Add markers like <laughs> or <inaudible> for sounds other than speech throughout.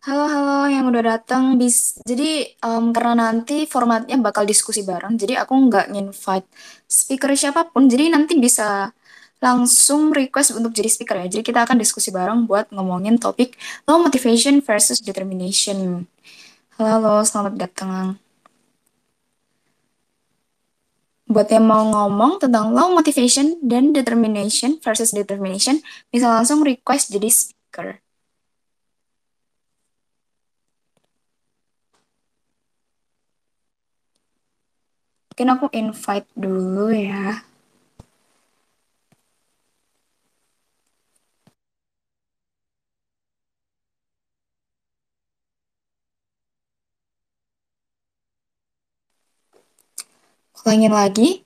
Halo, halo yang udah datang. Bis, jadi em, karena nanti formatnya bakal diskusi bareng, jadi aku nggak nginvite speaker siapa pun. Jadi nanti bisa langsung request untuk jadi speaker ya. Jadi kita akan diskusi bareng buat ngomongin topik low motivation versus determination. Halo, halo, selamat datang. Buat yang mau ngomong tentang low motivation dan determination versus determination, bisa langsung request jadi speaker. Mungkin aku invite dulu ya. Ulangin lagi.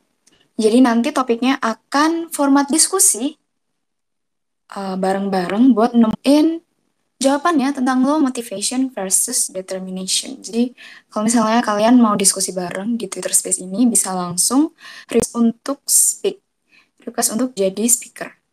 Jadi nanti topiknya akan format diskusi uh, bareng-bareng buat nemuin jawabannya tentang low motivation versus determination. Jadi kalau misalnya kalian mau diskusi bareng di Twitter Space ini bisa langsung request untuk speak, request untuk jadi speaker.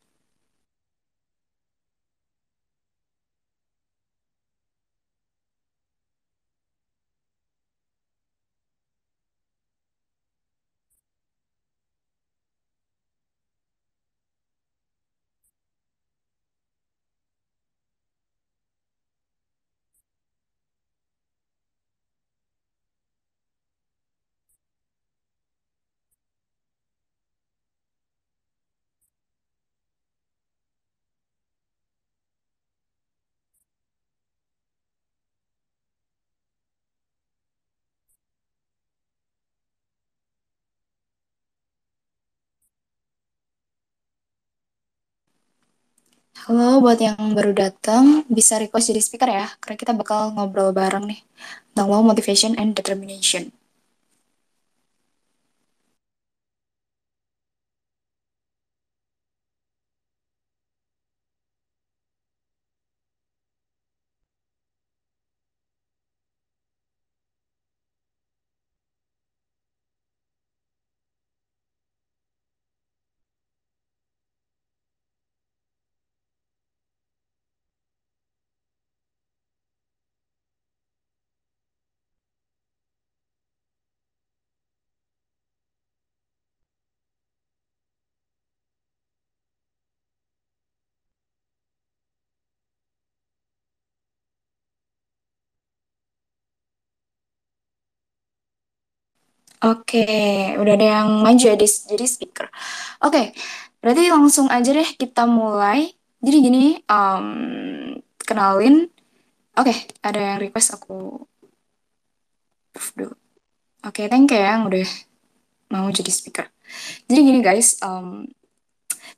Halo, buat yang baru datang, bisa request jadi speaker ya, karena kita bakal ngobrol bareng nih tentang motivation and determination. Oke, udah ada yang maju ya jadi speaker. Oke, berarti langsung aja deh kita mulai. Jadi gini, um, kenalin. Oke, ada yang request aku approve dulu. Oke, thank you ya yang udah mau jadi speaker. Jadi gini guys, um,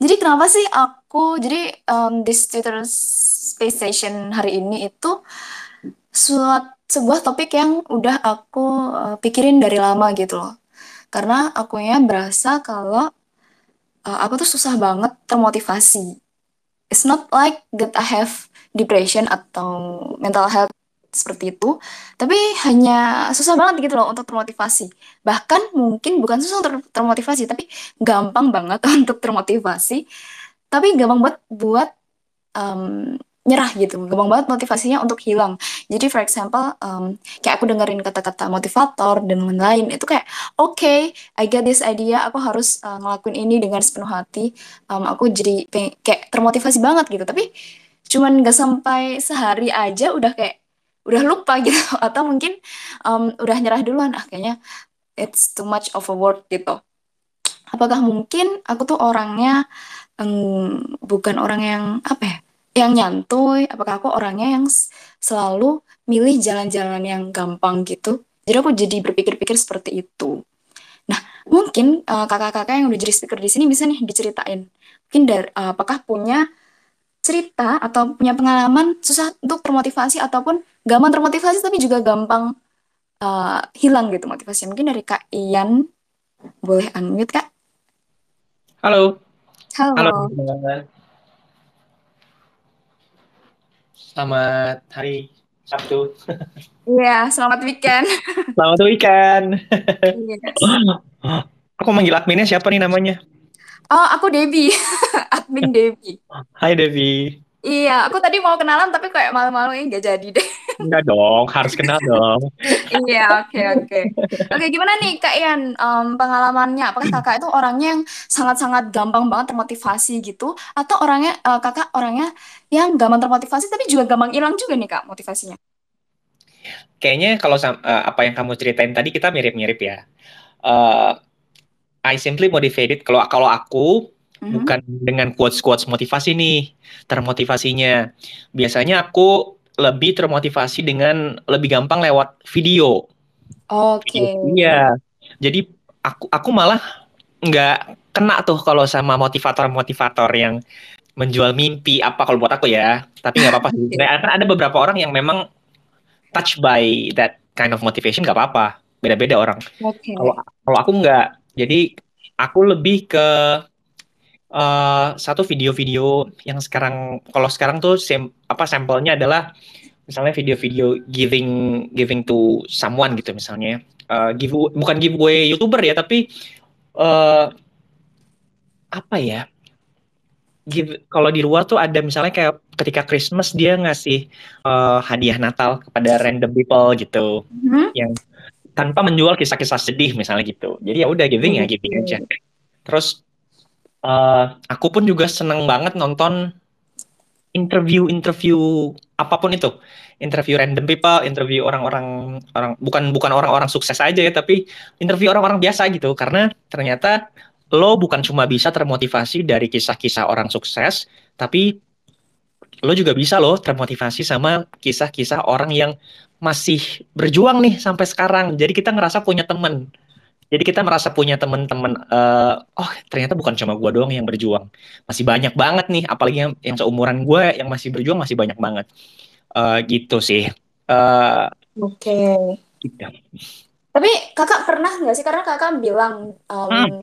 jadi kenapa sih aku, jadi um, di Twitter Space Station hari ini itu suat, sebuah topik yang udah aku uh, pikirin dari lama gitu loh. Karena akunya berasa kalau uh, aku tuh susah banget termotivasi. It's not like that I have depression atau mental health seperti itu, tapi hanya susah banget gitu loh untuk termotivasi. Bahkan mungkin bukan susah untuk termotivasi, tapi gampang banget <laughs> untuk termotivasi, tapi gampang banget buat um, nyerah gitu, gampang banget motivasinya untuk hilang. Jadi for example, um, kayak aku dengerin kata-kata motivator dan lain-lain, itu kayak oke, okay, I get this idea, aku harus uh, ngelakuin ini dengan sepenuh hati, um, aku jadi kayak termotivasi banget gitu. Tapi cuman nggak sampai sehari aja udah kayak udah lupa gitu, <laughs> atau mungkin um, udah nyerah duluan, ah kayaknya it's too much of a word gitu. Apakah mungkin aku tuh orangnya um, bukan orang yang apa ya? Yang nyantuy, apakah aku orangnya yang selalu milih jalan-jalan yang gampang gitu. Jadi aku jadi berpikir-pikir seperti itu. Nah, mungkin uh, kakak-kakak yang udah jadi speaker di sini bisa nih diceritain. Mungkin dari, uh, apakah punya cerita atau punya pengalaman susah untuk termotivasi ataupun gampang termotivasi tapi juga gampang uh, hilang gitu motivasi. Mungkin dari Kak Ian boleh unmute Kak. Halo. Halo. Halo teman-teman. Selamat hari Sabtu. Iya, selamat weekend. Selamat weekend. Yes. Aku manggil adminnya siapa nih namanya? Oh, aku Debbie. <laughs> Admin Debbie. Hai Devi. Iya, aku tadi mau kenalan tapi kayak malu-malu ini gak jadi deh. Enggak dong, harus kenal dong. Iya, oke, oke. Oke, gimana nih Kak Ian em, pengalamannya? Apakah <clears throat> kakak itu orangnya yang sangat-sangat gampang banget termotivasi gitu? Atau orangnya, eh, kakak orangnya yang gampang termotivasi tapi juga gampang hilang juga nih Kak motivasinya? Kayaknya kalau eh, apa yang kamu ceritain tadi kita mirip-mirip ya. Eh, I simply motivated. Kalau kalau aku Mhm. bukan dengan quotes-quotes motivasi nih, termotivasinya. Biasanya aku lebih termotivasi dengan lebih gampang lewat video. Oke. Video. Iya. Jadi aku aku malah nggak kena tuh kalau sama motivator-motivator yang menjual mimpi apa kalau buat aku ya. Tapi nggak apa-apa sih. <laughs> Nah, kan ada beberapa orang yang memang touched by that kind of motivation nggak apa-apa. Beda-beda orang. Oke. Kalau kalau aku nggak. Jadi aku lebih ke eh, satu video-video yang sekarang kalau sekarang tuh sem, apa sampelnya adalah misalnya video-video giving giving to someone gitu misalnya. Eh, give bukan giveaway YouTuber ya, tapi eh, apa ya? Give, kalau di luar tuh ada misalnya kayak ketika Christmas dia ngasih eh, hadiah Natal kepada random people gitu Mhm. yang tanpa menjual kisah-kisah sedih misalnya gitu. Jadi ya udah giving ya giving aja. Terus eh, aku pun juga seneng banget nonton interview-interview apa pun itu. Interview random people, interview orang-orang orang bukan bukan orang-orang sukses aja ya, tapi interview orang-orang biasa gitu. Karena ternyata lo bukan cuma bisa termotivasi dari kisah-kisah orang sukses, tapi lo juga bisa lo termotivasi sama kisah-kisah orang yang masih berjuang nih sampai sekarang. Jadi kita ngerasa punya temen. Jadi kita merasa punya teman-teman, eh, oh ternyata bukan cuma gua doang yang berjuang, masih banyak banget nih, apalagi yang, yang seumuran gue yang masih berjuang masih banyak banget, Eh, gitu sih. Eh, Oke. gitu. Tapi kakak pernah nggak sih? Karena kakak bilang Hmm, em,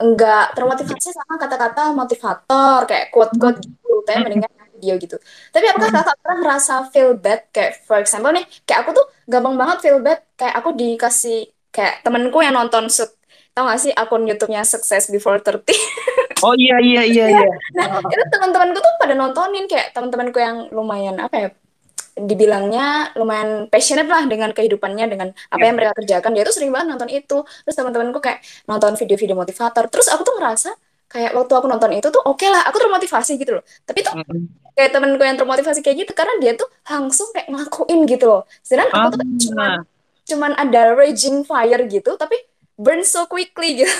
enggak termotivasi sama kata-kata motivator kayak quote-quote gitu kayak mendingan video gitu tapi apakah hmm. kakak pernah merasa feel bad kayak for example nih kayak aku tuh gampang banget feel bad kayak aku dikasih kayak temenku yang nonton tau gak sih akun YouTube-nya Success Before 30 <laughs> Oh iya iya iya Iya. iya. nah itu teman-temanku tuh pada nontonin kayak teman-temanku yang lumayan apa ya dibilangnya lumayan passionate lah dengan kehidupannya dengan apa yang mereka kerjakan. Dia tuh sering banget nonton itu. Terus teman-temanku kayak nonton video-video motivator. Terus aku tuh ngerasa kayak waktu aku nonton itu tuh oke lah aku termotivasi gitu loh. Tapi tuh kayak temenku yang termotivasi kayak gitu karena dia tuh langsung kayak ngelakuin gitu loh. Sedangkan aku tuh Ah, cuman ada raging fire gitu tapi burn so quickly gitu.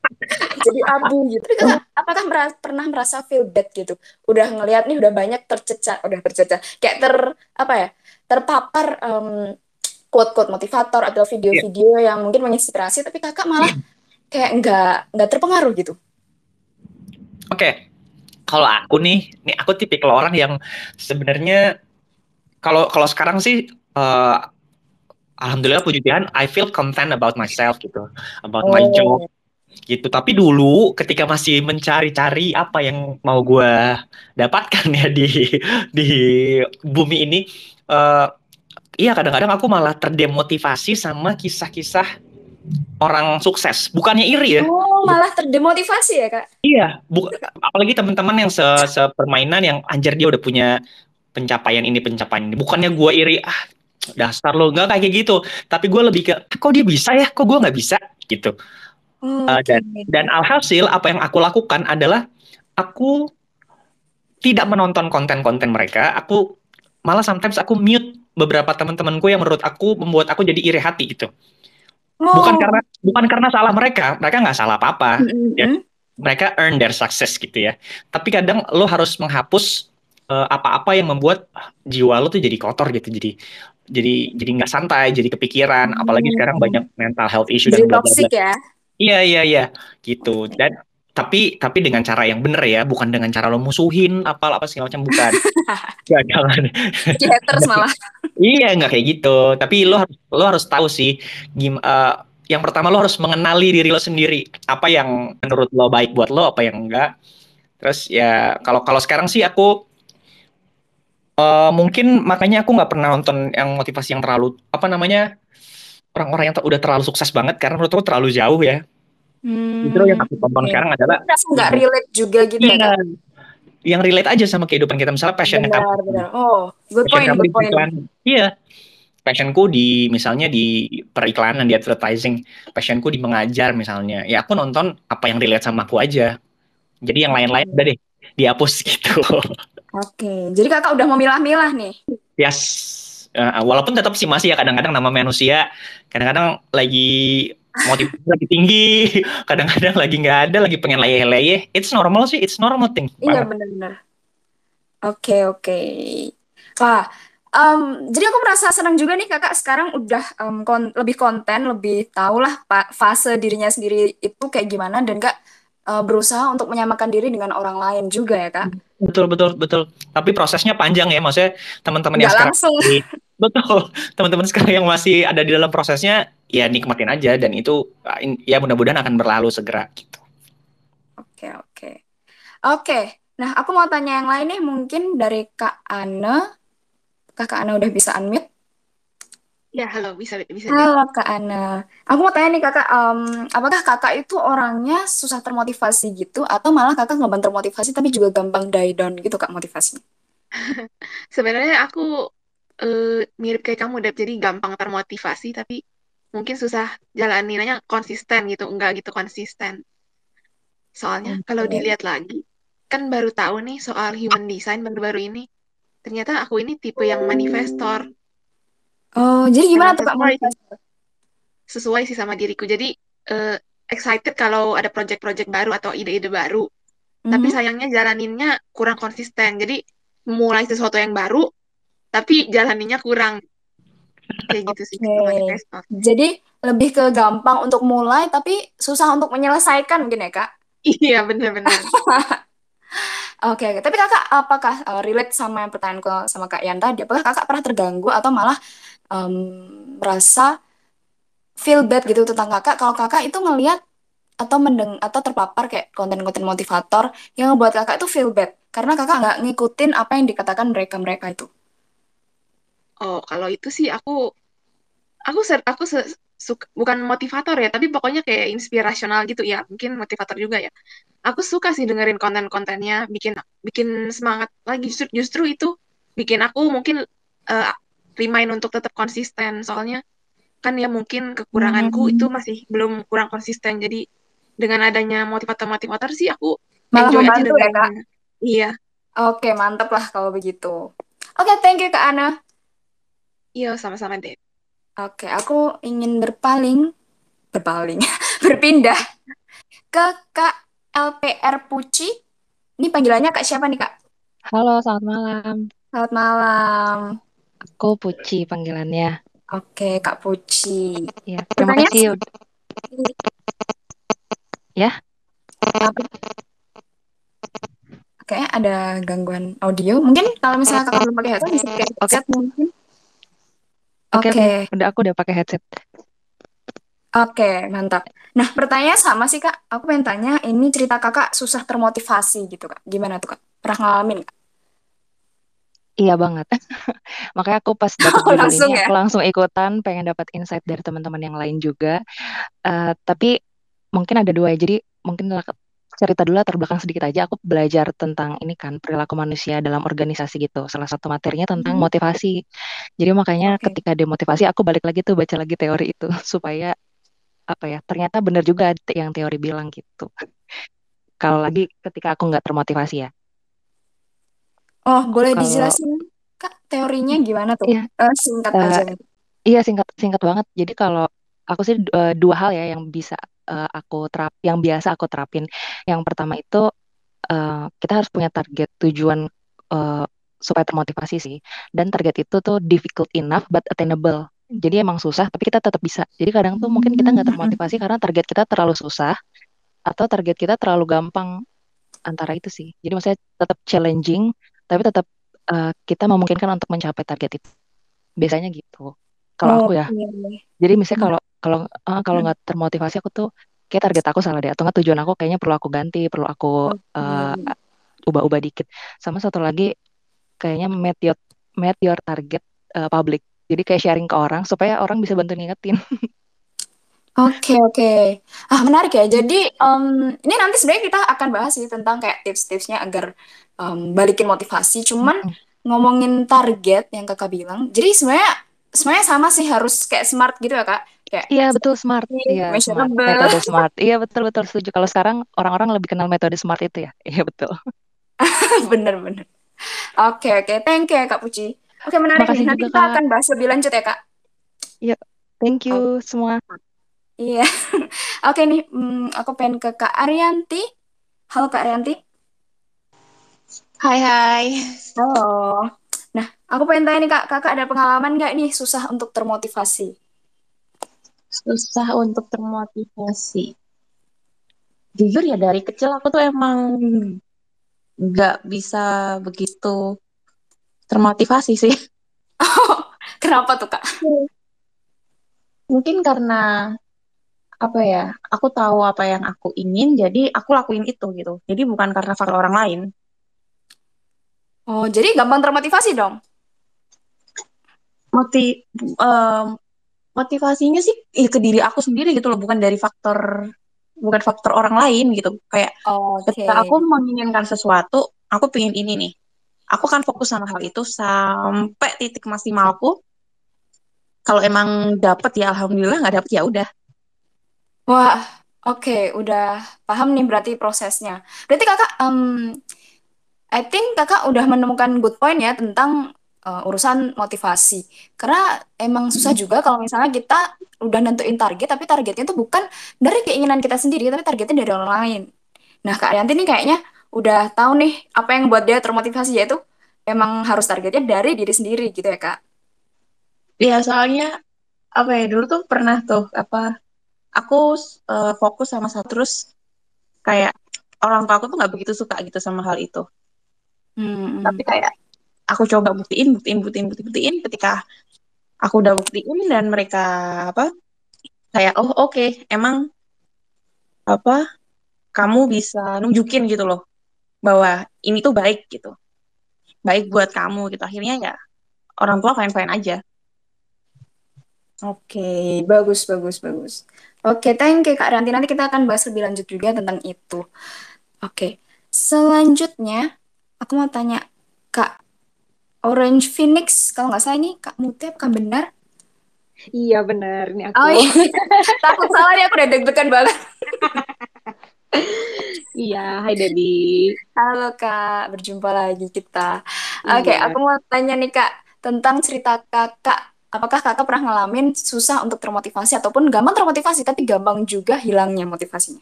<laughs> Jadi abu gitu. Tapi kakak apakah mera- pernah merasa feel bad gitu? Udah ngelihat nih udah banyak tercecer udah tercecer kayak ter apa ya terpapar em, quote-quote motivator atau iya. video-video yang mungkin menginspirasi tapi kakak malah kayak nggak nggak terpengaruh gitu. Oke, kalau aku nih, nih aku tipikal orang yang sebenarnya kalau kalau sekarang sih, eh, alhamdulillah puji Tuhan, I feel content about myself gitu, about my job. oh gitu. Tapi dulu ketika masih mencari-cari apa yang mau gue dapatkan ya di di bumi ini, eh iya kadang-kadang aku malah terdemotivasi sama kisah-kisah orang sukses. Bukannya iri ya, oh malah terdemotivasi ya kak iya. Bu- apalagi teman-teman yang se sepermainan yang anjir dia udah punya pencapaian ini pencapaian ini. Bukannya gue iri, ah dasar lo nggak kayak gitu. Tapi gue lebih ke, "Ah, kok dia bisa ya, kok gue nggak bisa gitu. Eh, oke dan dan alhasil apa yang aku lakukan adalah aku tidak menonton konten-konten mereka. Aku malah sometimes aku mute beberapa teman-temanku yang menurut aku membuat aku jadi iri hati gitu. Bukan oh karena bukan karena salah mereka, mereka nggak salah apa-apa. Ya, Mm-mm. mereka earn their success gitu ya. Tapi kadang lo harus menghapus eh, apa-apa yang membuat jiwa lo tuh jadi kotor gitu. Jadi jadi jadi nggak santai, jadi kepikiran. Apalagi sekarang banyak mental health issue jadi dan toxic ya? Iya iya iya. Gitu. Dan tapi tapi dengan cara yang bener ya. Bukan dengan cara lo musuhin apa apa segala macam. Bukan. <laughs> Ya jangan. Haters <laughs> malah. Iya nggak kayak gitu. Tapi lo harus lo harus tahu sih gim eh, yang pertama lo harus mengenali diri lo sendiri. Apa yang menurut lo baik buat lo apa yang enggak. Terus ya kalau kalau sekarang sih aku eh, mungkin makanya aku nggak pernah nonton yang motivasi yang terlalu apa namanya orang-orang yang ter- udah terlalu sukses banget karena menurut aku terlalu jauh ya. Justru yang hmm aku tonton oke. sekarang adalah nggak relate juga gitu ya Iya, kak. Yang relate aja sama kehidupan kita misalnya passionnya kamu. Benar, benar. Oh, good passion point, good point. iklan iya. Passionku di misalnya di periklanan di advertising passionku di mengajar misalnya. Ya aku nonton apa yang relate sama aku aja. Jadi yang lain-lain udah deh dihapus <laughs> gitu Oke, jadi kakak udah memilah-milah nih. yes Eh, walaupun tetap sih masih ya kadang-kadang nama manusia kadang-kadang lagi motivasi lagi tinggi <laughs> kadang-kadang lagi nggak ada lagi pengen leyeh-leyeh it's normal sih it's normal thing Iya, benar-benar. Oke, oke. Wah, em, jadi aku merasa senang juga nih kakak sekarang udah em, kon- lebih konten, lebih tahu lah pa- fase dirinya sendiri itu kayak gimana dan kak eh, berusaha untuk menyamakan diri dengan orang lain juga ya kak. betul betul betul tapi prosesnya panjang ya maksudnya teman-teman yang sekarang langsung. <laughs> betul teman-teman sekarang yang masih ada di dalam prosesnya ya nikmatin aja dan itu ya mudah-mudahan akan berlalu segera gitu Oke, oke. Oke, nah aku mau tanya yang lain nih mungkin dari Kak Ana. Kakak Ana udah bisa unmute? Ya, halo, bisa bisa deh. Halo Kak Ana. Aku mau tanya nih Kakak, em, apakah Kakak itu orangnya susah termotivasi gitu atau malah Kakak gampang termotivasi tapi juga gampang die down gitu Kak motivasinya? <laughs> Sebenarnya aku eh, mirip kayak kamu, Deb. Jadi gampang termotivasi, tapi mungkin susah jalaninnya konsisten gitu. Enggak gitu konsisten. Soalnya kalau Oke. dilihat lagi, kan baru tahu nih soal human design baru-baru ini. Ternyata aku ini tipe yang manifestor. Oh, jadi gimana tuh Kak Sesuai sih, motivasi? sesuai sih sama diriku. Jadi eh, excited kalau ada project-project baru atau ide-ide baru. Tapi Mhm. sayangnya jalaninnya kurang konsisten. Jadi mulai sesuatu yang baru, tapi jalaninnya kurang. Kayak gitu sih, manifestor. Jadi lebih ke gampang untuk mulai tapi susah untuk menyelesaikan mungkin ya Kak? Iya, bener-bener. <laughs> Oke, oke. Tapi kakak apakah eh, relate sama yang pertanyaanku sama Kak Yan tadi? Apakah kakak pernah terganggu atau malah em, merasa feel bad gitu tentang kakak kalau kakak itu ngelihat atau mendeng atau terpapar kayak konten-konten motivator yang ngebuat kakak itu feel bad karena kakak nggak ngikutin apa yang dikatakan mereka-mereka itu. Oh, kalau itu sih aku aku ser- aku se- suka bukan motivator ya, tapi pokoknya kayak inspirasional gitu ya. Mungkin motivator juga ya. Aku suka sih dengerin konten-kontennya, bikin bikin semangat lagi. Justru, justru itu bikin aku mungkin eh, remind untuk tetap konsisten. Soalnya kan ya mungkin kekuranganku itu Hmm. masih belum kurang konsisten. Jadi dengan adanya motivator-motivator sih aku Malah enjoy aja membantu ya Kak? Iya, Oke, mantep lah kalau begitu. Oke, thank you Kak Ana. iya sama-sama deh. Oke, aku ingin berpaling, berpaling, <laughs> berpindah ke Kak LPR Puci. Ini panggilannya Kak siapa nih Kak? Halo, selamat malam. Selamat malam. Aku Puci panggilannya. Oke, Kak Puci. Ya, terima Pertanyaan kasih. Ya? Kayaknya ada gangguan audio. Mungkin kalau misalnya kakak belum pakai headset, bisa pakai oke, headset mungkin. Oke, oke. Udah aku udah pakai headset. oke, mantap. Nah, pertanyaan sama sih Kak. Aku pengen tanya, ini cerita kakak susah termotivasi gitu Kak. Gimana tuh Kak? Pernah ngalamin Kak? Iya banget. <laughs> Makanya aku pas <laughs> dapat Oh, langsung ini, ya? aku langsung ikutan, pengen dapat insight dari teman-teman yang lain juga. Eh, tapi mungkin ada dua ya. Jadi mungkin cerita dulu latar belakang sedikit aja. Aku belajar tentang ini kan perilaku manusia dalam organisasi gitu. Salah satu materinya tentang Hmm, motivasi. Jadi makanya Oke. ketika demotivasi aku balik lagi tuh baca lagi teori itu <laughs> supaya apa ya ternyata benar juga yang teori bilang gitu. Kalau lagi ketika aku nggak termotivasi ya. Oh, boleh Kalau dijelasin Kak teorinya gimana tuh? iya Eh, singkat eh, aja iya singkat singkat banget. Jadi kalau aku sih eh, dua hal ya yang bisa eh, aku terap, yang biasa aku terapin. Yang pertama itu eh, kita harus punya target tujuan eh, supaya termotivasi sih. Dan target itu tuh difficult enough but attainable. Jadi emang susah tapi kita tetap bisa. Jadi kadang tuh mungkin kita nggak Hmm, termotivasi karena target kita terlalu susah atau target kita terlalu gampang antara itu sih. Jadi maksudnya tetap challenging tapi tetap eh, kita memungkinkan untuk mencapai target itu. Biasanya gitu. Kalau aku ya. Oke. Jadi misalnya kalau kalau eh, kalau nggak termotivasi aku tuh kayak target aku salah deh atau nggak tujuan aku kayaknya perlu aku ganti, perlu aku Oke. ubah-ubah dikit. Sama satu lagi kayaknya meet your meet your target eh, public. Jadi kayak sharing ke orang supaya orang bisa bantu ngingetin. <laughs> Oke, oke. Ah, menarik ya. Jadi, em, ini nanti sebenarnya kita akan bahas sih tentang kayak tips-tipsnya agar em, balikin motivasi. Cuman ngomongin target yang kakak bilang, jadi sebenarnya sebenarnya sama sih harus kayak smart gitu ya kak. Kayak Iya betul smart, iya smart, measurable. metode smart, iya betul betul setuju. Kalau sekarang orang-orang lebih kenal metode smart itu ya, iya betul. <laughs> Bener-bener. Oke, oke. Thank you ya Kak Puji. Oke, menarik nih. Makasih Nanti juga kita Kak. akan bahas lebih lanjut ya Kak. Iya, thank Oh, you semua. iya. <laughs> Oke nih, hmm, aku pengen ke Kak Arianti. Halo Kak Arianti. Hai hai, Halo. Nah, aku pengen tanya nih Kak, Kakak ada pengalaman nggak nih susah untuk termotivasi? Susah untuk termotivasi. Jujur ya dari kecil aku tuh emang nggak bisa begitu termotivasi sih. <laughs> Kenapa tuh Kak? Mungkin karena apa ya, aku tahu apa yang aku ingin, jadi aku lakuin itu gitu. Jadi bukan karena faktor orang lain. Oh, jadi gampang termotivasi dong? Moti em, motivasinya sih ya ke diri aku sendiri gitu loh, bukan dari faktor bukan faktor orang lain gitu. Kayak Oke. ketika aku menginginkan sesuatu, aku pengen ini nih. Aku akan fokus sama hal itu sampai titik maksimalku. Kalau emang dapet ya alhamdulillah, nggak dapet ya udah. Wah, oke, udah paham nih berarti prosesnya. Berarti Kakak, em, I think Kakak udah menemukan good point ya tentang eh, urusan motivasi. Karena emang susah juga kalau misalnya kita udah nentuin target, tapi targetnya itu bukan dari keinginan kita sendiri, tapi targetnya dari orang lain. Nah, Kak Arianti nih kayaknya udah tahu nih apa yang buat dia termotivasi, yaitu emang harus targetnya dari diri sendiri gitu ya, Kak. Ya soalnya apa ya dulu tuh pernah tuh apa aku eh, fokus sama satu terus kayak orang tua aku tuh nggak begitu suka gitu sama hal itu. Hmm. Tapi kayak aku coba buktiin, buktiin, buktiin, buktiin, buktiin. Ketika aku udah buktiin dan mereka apa kayak oh oke emang apa kamu bisa nunjukin gitu loh bahwa ini tuh baik gitu, baik buat kamu gitu. Akhirnya ya orang tua fine-fine aja. Oke, bagus, bagus, bagus. Oke, thank you Kak Ranti. Nanti kita akan bahas lebih lanjut juga tentang itu. Oke, selanjutnya aku mau tanya Orange Phoenix, kalau nggak salah ini Kak Mute, Kak benar? Iya benar, ini Oh aku. iya, <laughs> takut salah nih, aku udah deg-degan banget. <laughs> Iya, hai Debbie. Halo Kak, berjumpa lagi kita. Oke, Iya. aku mau tanya nih Kak, tentang cerita Kakak. Apakah Kakak pernah ngalamin susah untuk termotivasi ataupun gampang termotivasi, tapi gampang juga hilangnya motivasinya?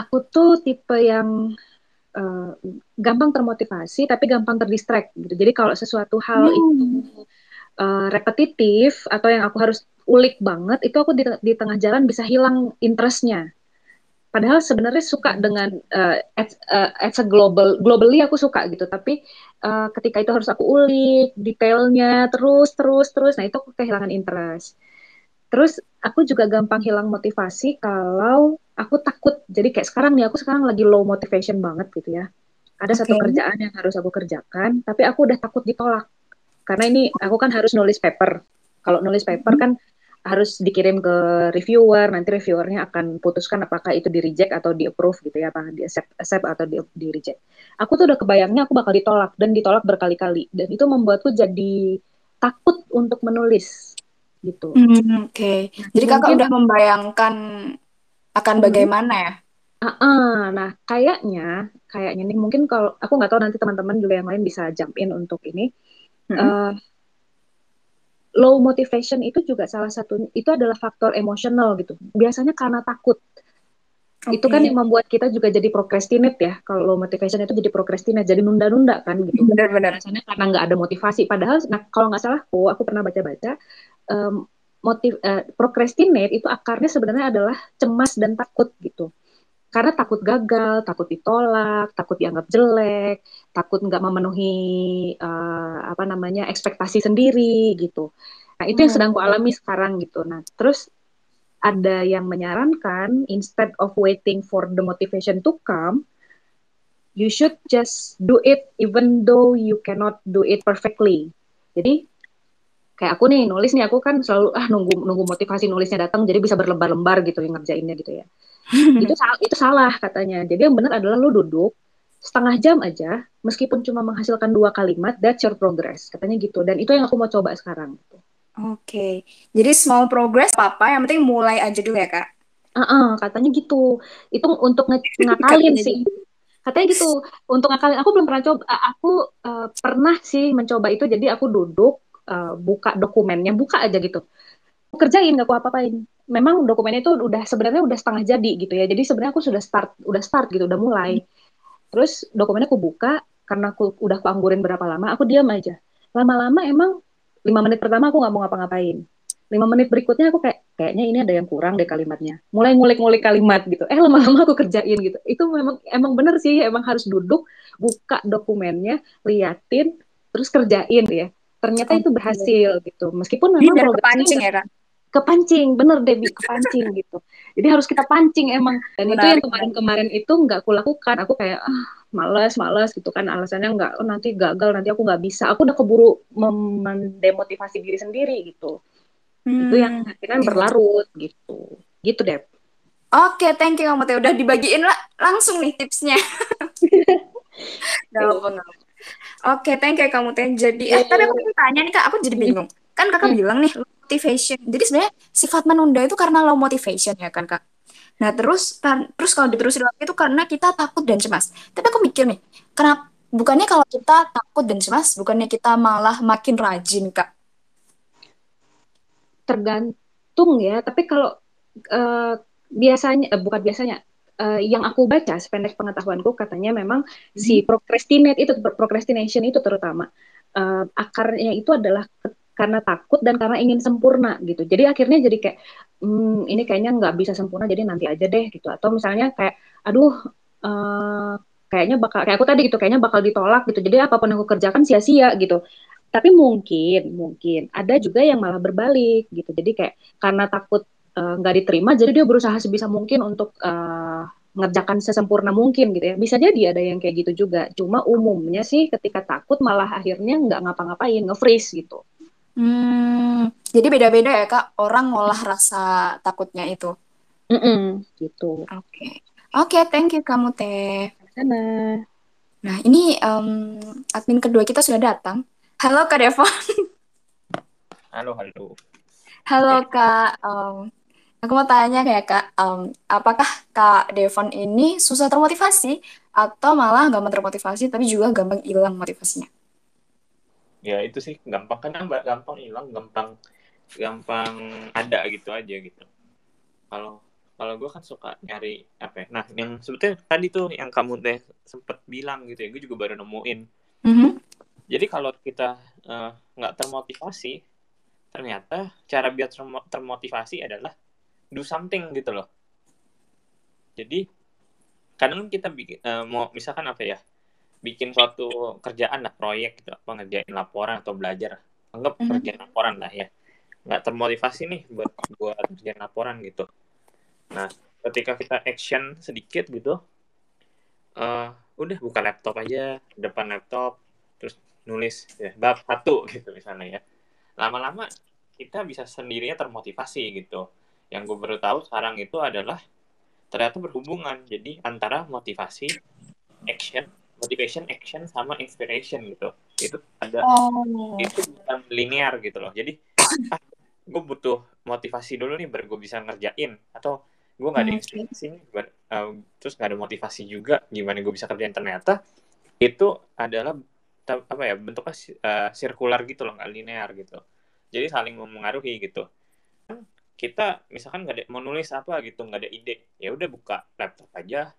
Aku tuh tipe yang eh, gampang termotivasi, tapi gampang terdistract gitu. Jadi kalau sesuatu hal itu Hmm. eh, repetitif atau yang aku harus ulik banget, itu aku di, di tengah jalan bisa hilang interestnya. Padahal sebenarnya suka dengan eh, as, eh, as a global, globally aku suka gitu. Tapi eh, ketika itu harus aku ulik detailnya terus, terus, terus. Nah itu aku kehilangan interest. Terus aku juga gampang hilang motivasi kalau aku takut. Jadi kayak sekarang nih, aku sekarang lagi low motivation banget gitu ya. Ada satu Oke. kerjaan yang harus aku kerjakan, tapi aku udah takut ditolak. Karena ini aku kan harus nulis paper. Kalau nulis paper kan harus dikirim ke reviewer, nanti reviewernya akan putuskan apakah itu di reject atau di approve gitu ya, apa di accept, accept atau di, di reject. Aku tuh udah kebayangnya aku bakal ditolak dan ditolak berkali-kali dan itu membuatku jadi takut untuk menulis gitu. Hmm, Oke, Nah, jadi kakak mungkin udah membayangkan akan Hmm. bagaimana ya? Ah, ah. nah kayaknya, kayaknya nih mungkin kalau aku nggak tahu nanti teman-teman juga yang lain bisa jump in untuk ini. Mm-mm. Eh, low motivation itu juga salah satu itu adalah faktor emosional gitu. Biasanya karena takut. Itu kan yang membuat kita juga jadi procrastinate ya. Kalau low motivation itu jadi procrastinate, jadi nunda-nunda kan gitu. benar-benar. Biasanya karena nggak ada motivasi. Padahal, nah kalau nggak salah, oh, aku pernah baca-baca, em, motiv, eh, procrastinate itu akarnya sebenarnya adalah cemas dan takut gitu. Karena takut gagal, takut ditolak, takut dianggap jelek, takut nggak memenuhi eh, apa namanya ekspektasi sendiri gitu. Nah itu yang sedang aku alami sekarang gitu. Nah terus ada yang menyarankan instead of waiting for the motivation to come, you should just do it even though you cannot do it perfectly. Jadi kayak aku nih nulis nih aku kan selalu ah nunggu nunggu motivasi nulisnya datang jadi bisa berlembar-lembar gitu yang ngerjainnya gitu ya <laughs> itu salah itu salah katanya jadi yang benar adalah lu duduk setengah jam aja meskipun cuma menghasilkan dua kalimat that's your progress katanya gitu dan itu yang aku mau coba sekarang gitu. Oke, jadi small progress apa, yang penting mulai aja dulu ya kak. Uh -uh, katanya gitu. Itu untuk ng ngakalin sih. Katanya gitu. Untuk ngakalin. Aku belum pernah coba. Aku uh, pernah sih mencoba itu. Jadi aku duduk, uh, buka dokumennya, buka aja gitu. Kerjain, gak aku apa-apain. Memang dokumennya itu udah sebenarnya udah setengah jadi gitu ya. Jadi sebenarnya aku sudah start, udah start gitu, udah mulai. Terus dokumennya aku buka, karena aku udah aku anggurin berapa lama, aku diam aja. Lama-lama emang lima menit pertama aku nggak mau ngapa-ngapain lima menit berikutnya aku kayak kayaknya ini ada yang kurang deh kalimatnya mulai ngulik-ngulik kalimat gitu eh lama-lama aku kerjain gitu itu memang emang bener sih emang harus duduk buka dokumennya liatin terus kerjain ya ternyata itu berhasil gitu. Meskipun memang progresnya kepancing ya kan kepancing bener Debbie kepancing gitu. Jadi harus kita pancing emang. Dan Benar. itu yang kemarin-kemarin itu nggak aku lakukan aku kayak ah males males gitu kan. Alasannya nggak oh, nanti gagal nanti aku nggak bisa. Aku udah keburu mendemotivasi diri sendiri gitu. Hmm. itu yang hmm. akhirnya berlarut gitu. Gitu deh oke okay, thank you kamu teh udah dibagiin lah langsung nih tipsnya <laughs> Oke, okay, thank you kamu teh. Jadi, eh, tapi aku mau tanya nih kak, aku jadi bingung. Kan kakak hmm. bilang nih motivation. Jadi sebenarnya sifat menunda itu karena low motivation ya kan kak? Nah, terus kan terus kalau diterusin lagi itu karena kita takut dan cemas. Tapi aku mikir nih, kenapa bukannya kalau kita takut dan cemas, bukannya kita malah makin rajin, Kak? Tergantung ya, tapi kalau uh, biasanya uh, bukan biasanya uh, yang aku baca sependek pengetahuanku katanya memang hmm. si procrastinate itu procrastination itu terutama uh, akarnya itu adalah karena takut dan karena ingin sempurna gitu. Jadi akhirnya jadi kayak hmm, ini kayaknya nggak bisa sempurna jadi nanti aja deh gitu. Atau misalnya kayak aduh uh, kayaknya bakal kayak aku tadi gitu kayaknya bakal ditolak gitu. Jadi apa pun yang aku kerjakan sia-sia gitu. Tapi mungkin mungkin ada juga yang malah berbalik gitu. Jadi kayak karena takut nggak uh, diterima jadi dia berusaha sebisa mungkin untuk uh, ngerjakan sesempurna mungkin gitu ya. Bisa jadi ada yang kayak gitu juga. Cuma umumnya sih ketika takut malah akhirnya nggak ngapa-ngapain, nge-freeze gitu. Hmm, jadi beda-beda ya Kak, orang ngolah rasa takutnya itu. Mm-mm, gitu. Oke, okay. oke, okay, thank you kamu Teh. Sana. Nah ini um, admin kedua kita sudah datang. Halo Kak Devon. Halo, halo. Halo Kak. Um, aku mau tanya kayak Kak, um, apakah Kak Devon ini susah termotivasi atau malah gampang termotivasi tapi juga gampang hilang motivasinya? ya itu sih. Gampang. Kan gampang hilang gampang gampang ada gitu aja gitu. Kalau kalau gue kan suka nyari apa ya? Nah yang sebetulnya tadi tuh yang kamu teh sempet bilang gitu ya gue juga baru nemuin. Mm-hmm. jadi kalau kita eh, nggak uh, termotivasi ternyata cara biar termotivasi adalah do something gitu loh. Jadi kadang kita bikin uh, mau misalkan apa ya bikin suatu kerjaan lah proyek gitu apa ngerjain laporan atau belajar. Anggap mm-hmm. kerjaan laporan lah ya. Nggak termotivasi nih buat buat kerjaan laporan gitu. Nah ketika kita action sedikit gitu uh, udah buka laptop aja depan laptop terus nulis ya bab satu gitu misalnya ya. Lama-lama kita bisa sendirinya termotivasi gitu yang gue baru tahu sekarang itu adalah ternyata berhubungan. Jadi antara motivasi action motivation action sama inspiration gitu. Itu ada oh. itu bukan linear gitu loh. Jadi ah, gue butuh motivasi dulu nih baru gue bisa ngerjain. Atau gue nggak ada hmm, inspirasi nih uh, terus nggak ada motivasi juga gimana gue bisa kerjain. Ternyata itu adalah apa ya bentuknya uh, sirkular gitu loh nggak linear gitu. Jadi saling mempengaruhi gitu kita misalkan nggak ada mau nulis apa gitu nggak ada ide ya udah buka laptop aja.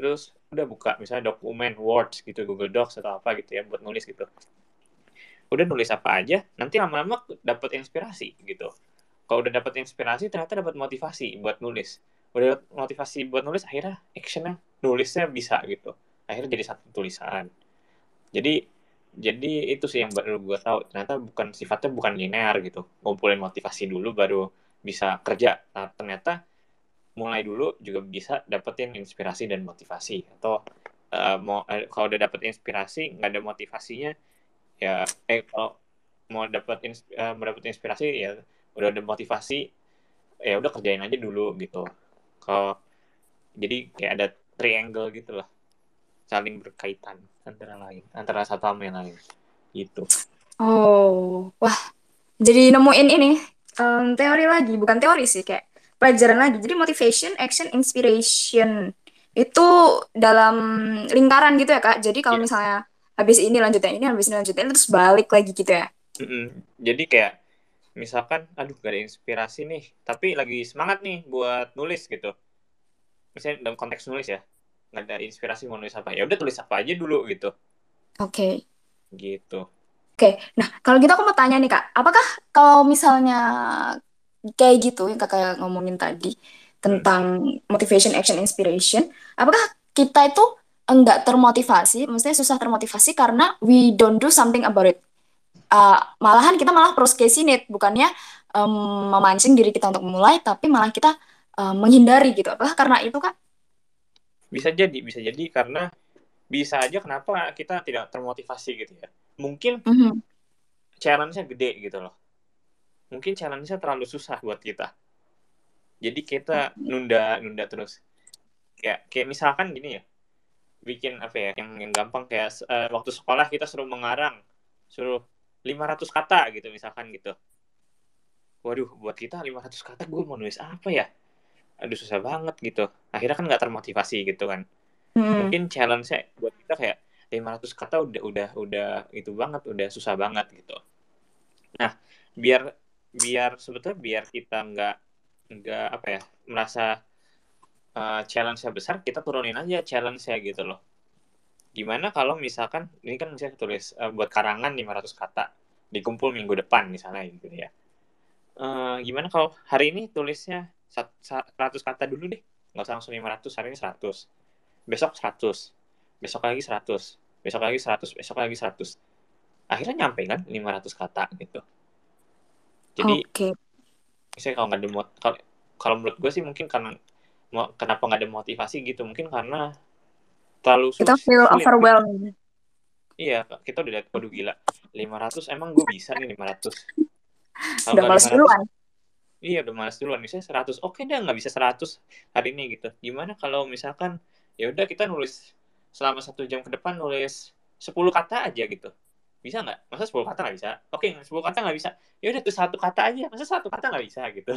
Terus udah buka misalnya dokumen Word gitu Google Docs atau apa gitu ya buat nulis gitu. Udah nulis apa aja nanti lama-lama dapat inspirasi gitu. Kalau udah dapat inspirasi ternyata dapat motivasi buat nulis. Udah dapet motivasi buat nulis akhirnya actionnya nulisnya bisa gitu. Akhirnya jadi satu tulisan. Jadi jadi itu sih yang baru gue tahu. Ternyata bukan sifatnya bukan linear gitu. Ngumpulin motivasi dulu baru bisa kerja. Nah, ternyata mulai dulu juga bisa dapetin inspirasi dan motivasi. Atau uh, mau uh, kalau udah dapet inspirasi nggak ada motivasinya ya eh kalau mau dapat ins uh, mendapat inspirasi ya udah ada motivasi ya udah kerjain aja dulu gitu. Kalau jadi kayak ada triangle gitu lah. Saling berkaitan antara lain antara satu sama yang lain. Gitu. Oh wah jadi nemuin ini um, teori lagi bukan teori sih kayak pelajaran lagi. Jadi motivation action inspiration itu dalam lingkaran gitu ya kak. Jadi kalau yeah. misalnya habis ini lanjutin ini habis ini lanjutin terus balik lagi gitu ya. Mm -mm. jadi kayak misalkan aduh gak ada inspirasi nih tapi lagi semangat nih buat nulis gitu. Misalnya dalam konteks nulis ya nggak ada inspirasi mau nulis apa. Ya udah tulis apa aja dulu gitu. Oke. Okay. gitu oke nah kalau gitu aku mau tanya nih kak. Apakah kalau misalnya kayak gitu yang kakak ngomongin tadi tentang motivation action inspiration apakah kita itu enggak termotivasi maksudnya susah termotivasi karena we don't do something about it? Uh, malahan kita malah procrastinate bukannya um, memancing diri kita untuk memulai tapi malah kita uh, menghindari gitu. Apakah karena itu kan bisa jadi bisa jadi karena bisa aja kenapa kita tidak termotivasi gitu ya mungkin mm -hmm. challenge-nya gede gitu loh. Mungkin challenge-nya terlalu susah buat kita. Jadi kita nunda nunda terus. Kayak kayak misalkan gini ya. Bikin apa ya yang yang gampang kayak uh, waktu sekolah kita suruh mengarang suruh 500 kata gitu misalkan gitu. Waduh buat kita 500 kata gue mau nulis apa ya? Aduh susah banget gitu. Akhirnya kan nggak termotivasi gitu kan. Hmm. mungkin challenge-nya buat kita kayak 500 kata udah udah udah itu banget udah susah banget gitu. Nah biar biar sebetulnya biar kita nggak nggak apa ya merasa uh, challenge-nya besar kita turunin aja challenge-nya gitu loh. Gimana kalau misalkan ini kan misalnya tulis uh, buat karangan 500 kata dikumpul minggu depan misalnya gitu ya. Uh, gimana kalau hari ini tulisnya 100 kata dulu deh. Nggak usah langsung 500 hari ini 100 besok 100 besok lagi 100 besok lagi 100 besok lagi 100 akhirnya nyampe kan 500 kata gitu jadi okay. misalnya kalau nggak ada kalau kalau menurut gue sih mungkin karena kenapa nggak ada motivasi gitu mungkin karena terlalu sulit. Kita feel overwhelmed. Iya, kita udah lihat, waduh gila, 500 emang gue bisa nih 500. Kalau udah malas duluan. Iya, udah malas duluan. Misalnya 100, oke deh nggak bisa 100 hari ini gitu. Gimana kalau misalkan, ya udah kita nulis selama satu jam ke depan nulis 10 kata aja gitu. Bisa nggak? Masa 10 kata nggak bisa? Oke, 10 kata nggak bisa. Ya udah tuh satu kata aja. Masa satu kata nggak bisa gitu.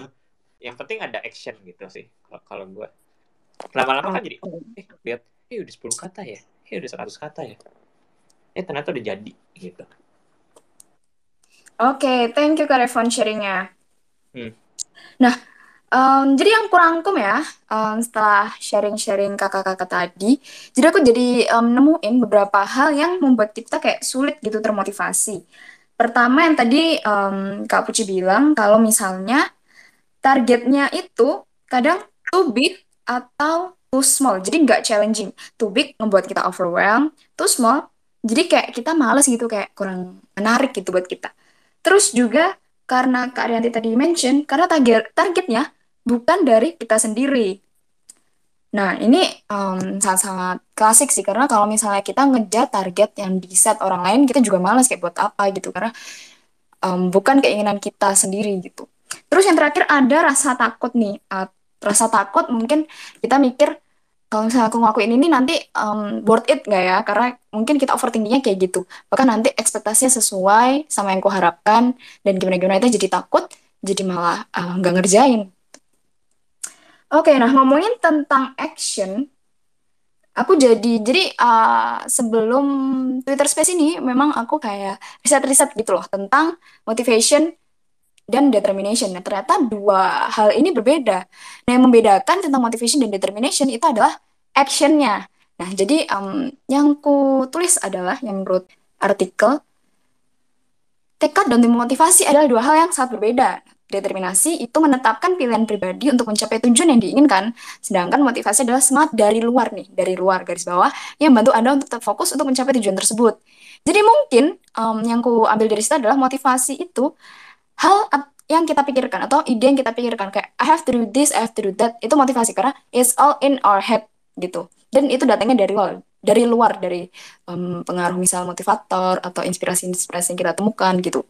Yang penting ada action gitu sih kalau gue. Lama-lama kan jadi, oh, eh lihat eh udah 10 kata ya eh udah 100 kata ya eh ternyata udah jadi gitu oke okay, thank you Kak Revon sharingnya hmm. nah um, jadi yang kurangkum ya um, setelah sharing-sharing kakak-kakak tadi jadi aku jadi um, nemuin beberapa hal yang membuat kita kayak sulit gitu termotivasi. Pertama yang tadi um, Kak Puci bilang kalau misalnya targetnya itu kadang too big atau too small jadi nggak challenging. Too big ngebuat kita overwhelmed too small jadi kayak kita males gitu kayak kurang menarik gitu buat kita. Terus juga karena Kak Arianti tadi mention karena target targetnya bukan dari kita sendiri nah ini um, sangat-sangat klasik sih karena kalau misalnya kita ngejar target yang di set orang lain kita juga males kayak buat apa gitu karena um, bukan keinginan kita sendiri gitu terus yang terakhir ada rasa takut nih uh, rasa takut mungkin kita mikir kalau misalnya aku ngelakuin ini nanti um, worth it nggak ya? Karena mungkin kita overthinkingnya kayak gitu. Bahkan nanti ekspektasinya sesuai sama yang kuharapkan dan gimana-gimana itu jadi takut, jadi malah uh, nggak uh, ngerjain. Oke, nah ngomongin tentang action, aku jadi jadi uh, sebelum Twitter Space ini memang aku kayak riset-riset gitu loh tentang motivation dan determination. Nah, ternyata dua hal ini berbeda. Nah, yang membedakan tentang motivation dan determination itu adalah actionnya. Nah, jadi um, yang ku tulis adalah yang menurut artikel tekad dan motivasi adalah dua hal yang sangat berbeda. Determinasi itu menetapkan pilihan pribadi untuk mencapai tujuan yang diinginkan, sedangkan motivasi adalah semangat dari luar nih, dari luar garis bawah yang membantu Anda untuk tetap fokus untuk mencapai tujuan tersebut. Jadi mungkin um, yang ku ambil dari situ adalah motivasi itu hal yang kita pikirkan atau ide yang kita pikirkan kayak I have to do this, I have to do that itu motivasi karena it's all in our head gitu dan itu datangnya dari luar dari luar dari um, pengaruh misal motivator atau inspirasi-inspirasi yang kita temukan gitu.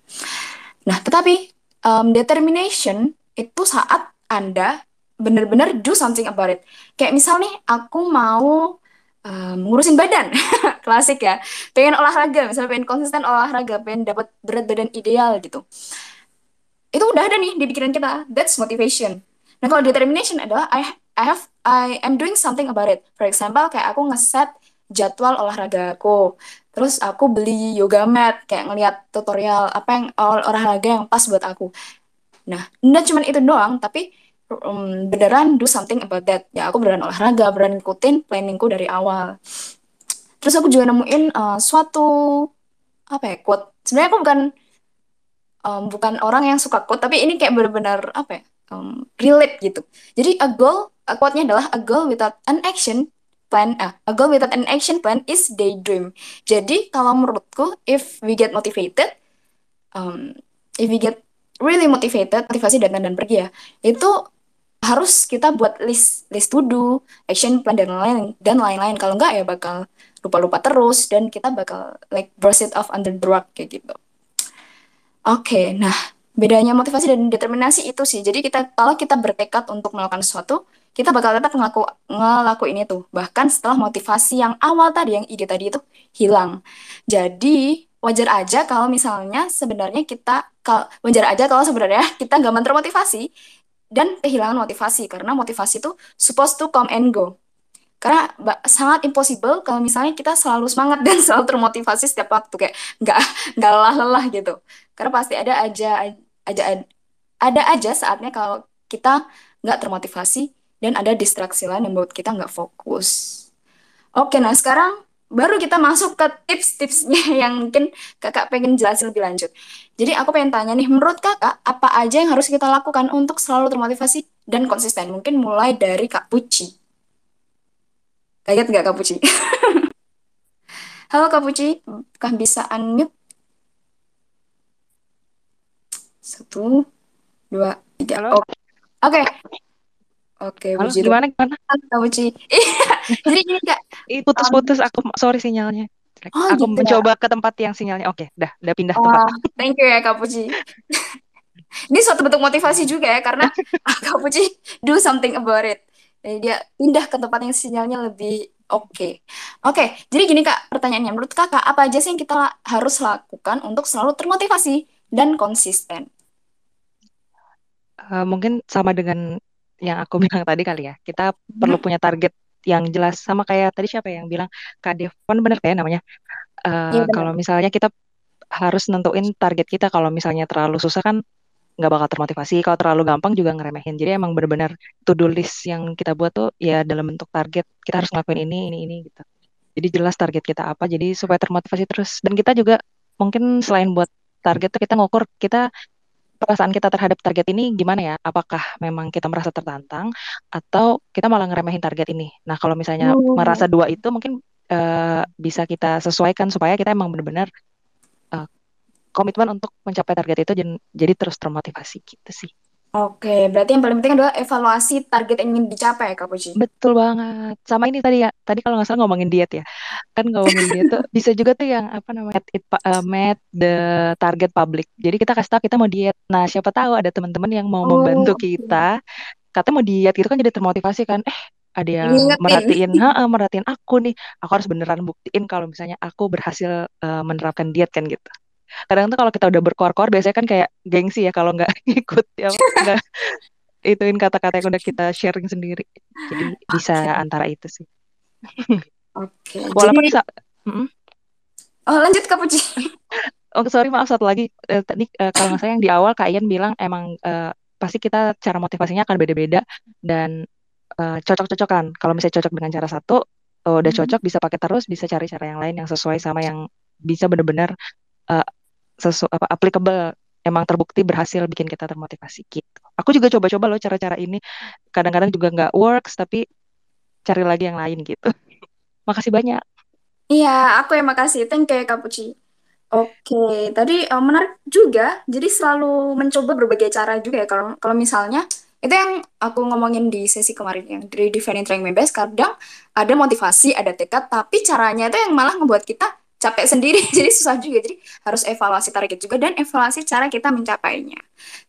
Nah, tetapi um, determination itu saat Anda benar-benar do something about it. Kayak misal nih, aku mau um, ngurusin badan, <laughs> klasik ya. Pengen olahraga, misalnya pengen konsisten olahraga, pengen dapat berat badan ideal gitu. Itu udah ada nih di pikiran kita. That's motivation. Nah, kalau determination adalah I I have I am doing something about it. For example, kayak aku ngeset jadwal olahraga aku. Terus aku beli yoga mat, kayak ngeliat tutorial apa yang olahraga yang pas buat aku. Nah, enggak cuma itu doang, tapi um, beneran do something about that. Ya, aku beneran olahraga, beneran ngikutin planningku dari awal. Terus aku juga nemuin uh, suatu apa ya quote. Sebenarnya aku bukan um, bukan orang yang suka quote, tapi ini kayak bener-bener apa ya um, relate gitu. Jadi a goal, a quote-nya adalah a goal without an action plan, ah, a goal without an action plan is daydream. Jadi kalau menurutku, if we get motivated, um, if we get really motivated, motivasi dan dan pergi ya, itu harus kita buat list list to do, action plan dan lain-lain dan lain-lain. Kalau enggak ya bakal lupa-lupa terus dan kita bakal like brush it off under the rug kayak gitu. Oke, okay, nah bedanya motivasi dan determinasi itu sih. Jadi kita kalau kita bertekad untuk melakukan sesuatu, kita bakal tetap ngelaku ngelakuin itu bahkan setelah motivasi yang awal tadi yang ide tadi itu hilang. Jadi wajar aja kalau misalnya sebenarnya kita kalau wajar aja kalau sebenarnya kita nggak termotivasi dan kehilangan motivasi. Karena motivasi itu supposed to come and go. Karena sangat impossible kalau misalnya kita selalu semangat <laughs> dan selalu termotivasi setiap waktu. Kayak nggak nggak lelah-lelah gitu. Karena pasti ada aja aja ada aja saatnya kalau kita nggak termotivasi dan ada distraksi lain yang membuat kita nggak fokus. Oke, nah sekarang baru kita masuk ke tips-tipsnya <laughs> yang mungkin kakak pengen jelasin lebih lanjut. Jadi aku pengen tanya nih, menurut kakak apa aja yang harus kita lakukan untuk selalu termotivasi dan konsisten? Mungkin mulai dari Kak Puci. Kaget nggak Kak Puci? <laughs> Halo Kak Puci, kah bisa unmute? Satu, dua, tiga. Oke. Okay. Oke, Halo, Puji gimana gimana? Halo, Puji. <laughs> Jadi gini Kak. Putus-putus aku sorry sinyalnya. Oh, aku gitu ya? mencoba ya? ke tempat yang sinyalnya oke, dah, udah pindah oh, tempat. <laughs> Thank you ya Kak Puji. <laughs> Ini suatu bentuk motivasi juga ya karena Kak Puji do something about it. Jadi dia pindah ke tempat yang sinyalnya lebih oke. Okay. Oke, okay, jadi gini Kak, pertanyaannya menurut Kakak apa aja sih yang kita harus lakukan untuk selalu termotivasi dan konsisten? Uh, mungkin sama dengan yang aku <laughs> bilang tadi kali ya. Kita hmm. perlu punya target yang jelas. Sama kayak tadi siapa yang bilang? Kak Devon bener kayak namanya. Uh, ya, kalau misalnya kita harus nentuin target kita. Kalau misalnya terlalu susah kan nggak bakal termotivasi. Kalau terlalu gampang juga ngeremehin. Jadi emang benar-benar to do list yang kita buat tuh ya dalam bentuk target. Kita harus ngelakuin ini ini ini gitu. Jadi jelas target kita apa. Jadi supaya termotivasi terus. Dan kita juga mungkin selain buat target tuh kita ngukur kita perasaan kita terhadap target ini gimana ya? Apakah memang kita merasa tertantang atau kita malah ngeremehin target ini? Nah, kalau misalnya hmm. merasa dua itu mungkin uh, bisa kita sesuaikan supaya kita emang benar-benar uh, komitmen untuk mencapai target itu jadi terus termotivasi gitu sih. Oke, berarti yang paling penting adalah evaluasi target yang ingin dicapai, Kak Puji. Betul banget. Sama ini tadi ya, tadi kalau nggak salah ngomongin diet ya. Kan ngomongin diet tuh bisa juga tuh yang apa namanya, it, uh, met the target public. Jadi kita kasih tahu kita mau diet. Nah, siapa tahu ada teman-teman yang mau oh, membantu kita. Katanya mau diet gitu kan jadi termotivasi kan. Eh, ada yang Ingetin. merhatiin, ha, merhatiin aku nih. Aku harus beneran buktiin kalau misalnya aku berhasil uh, menerapkan diet kan gitu kadang tuh kalau kita udah berkoar-koar biasanya kan kayak gengsi ya kalau nggak <laughs> ikut ya nggak ituin kata-kata yang udah kita sharing sendiri. Jadi bisa okay. antara itu sih. Oke okay. <laughs> walaupun jadi... mm oh lanjut Kak Puji. <laughs> Oh sorry maaf satu lagi. Eh, tadi eh, kalau nggak salah yang di awal Kak Ian bilang emang eh, pasti kita cara motivasinya akan beda-beda dan eh, cocok-cocokan. Kalau misalnya cocok dengan cara satu oh, udah cocok bisa pakai terus bisa cari cara yang lain yang sesuai sama yang bisa benar-benar uh, sesu apa applicable emang terbukti berhasil bikin kita termotivasi gitu. Aku juga coba-coba loh cara-cara ini. Kadang-kadang juga nggak works tapi cari lagi yang lain gitu. <laughs> Makasih banyak. Iya, aku yang makasih. Thank you Kak Puci. Oke, tadi uh, menarik juga. Jadi selalu mencoba berbagai cara juga ya. Kalau misalnya Itu yang aku ngomongin di sesi kemarin yang dari defining trying my best. Kadang ada motivasi, ada tekad, tapi caranya itu yang malah membuat kita capek sendiri. <laughs> Jadi susah juga. Jadi harus evaluasi target juga dan evaluasi cara kita mencapainya.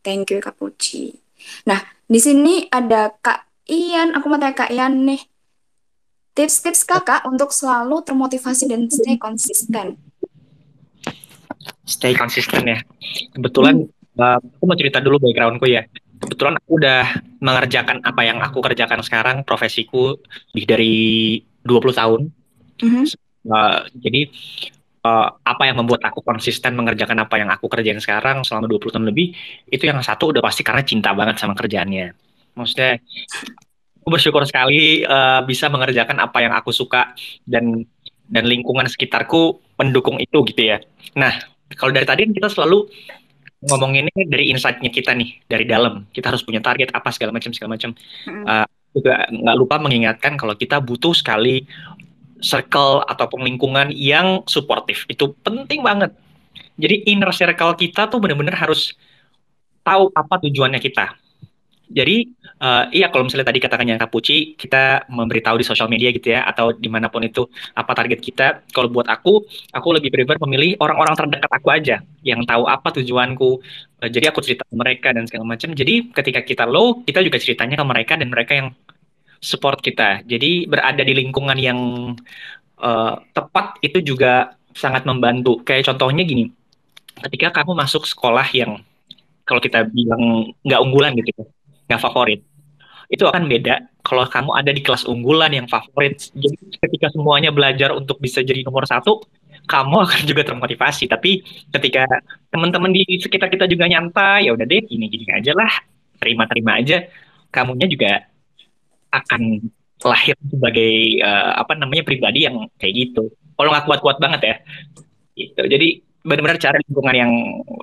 Thank you Kak Puci. Nah, di sini ada Kak Ian. Aku mau tanya Kak Ian nih. Tips-tips kakak untuk selalu termotivasi dan stay konsisten. Stay konsisten ya. Kebetulan hmm. uh, aku mau cerita dulu backgroundku ya kebetulan aku udah mengerjakan apa yang aku kerjakan sekarang profesiku lebih dari 20 tahun mm-hmm. Uh, jadi uh, apa yang membuat aku konsisten mengerjakan apa yang aku kerjain sekarang selama 20 tahun lebih itu yang satu udah pasti karena cinta banget sama kerjaannya. Maksudnya aku bersyukur sekali uh, bisa mengerjakan apa yang aku suka dan dan lingkungan sekitarku mendukung itu gitu ya. Nah kalau dari tadi kita selalu ngomongin ini dari insight-nya kita nih dari dalam. Kita harus punya target apa segala macam segala macam. Uh, juga nggak lupa mengingatkan kalau kita butuh sekali circle ataupun lingkungan yang suportif itu penting banget jadi inner circle kita tuh benar-benar harus tahu apa tujuannya kita jadi uh, iya kalau misalnya tadi katakannya Kak Puci, kita memberitahu di sosial media gitu ya, atau di mana pun itu apa target kita. Kalau buat aku, aku lebih prefer memilih orang-orang terdekat aku aja, yang tahu apa tujuanku. Uh, jadi aku cerita ke mereka dan segala macam. Jadi ketika kita low, kita juga ceritanya ke mereka dan mereka yang support kita. Jadi berada di lingkungan yang uh, tepat itu juga sangat membantu. Kayak contohnya gini, ketika kamu masuk sekolah yang kalau kita bilang nggak unggulan gitu ya, nggak favorit itu akan beda kalau kamu ada di kelas unggulan yang favorit jadi ketika semuanya belajar untuk bisa jadi nomor satu kamu akan juga termotivasi tapi ketika teman-teman di sekitar kita juga nyantai ya udah deh gini gini aja lah terima-terima aja kamunya juga akan lahir sebagai uh, apa namanya pribadi yang kayak gitu kalau nggak kuat-kuat banget ya gitu jadi benar-benar cari lingkungan yang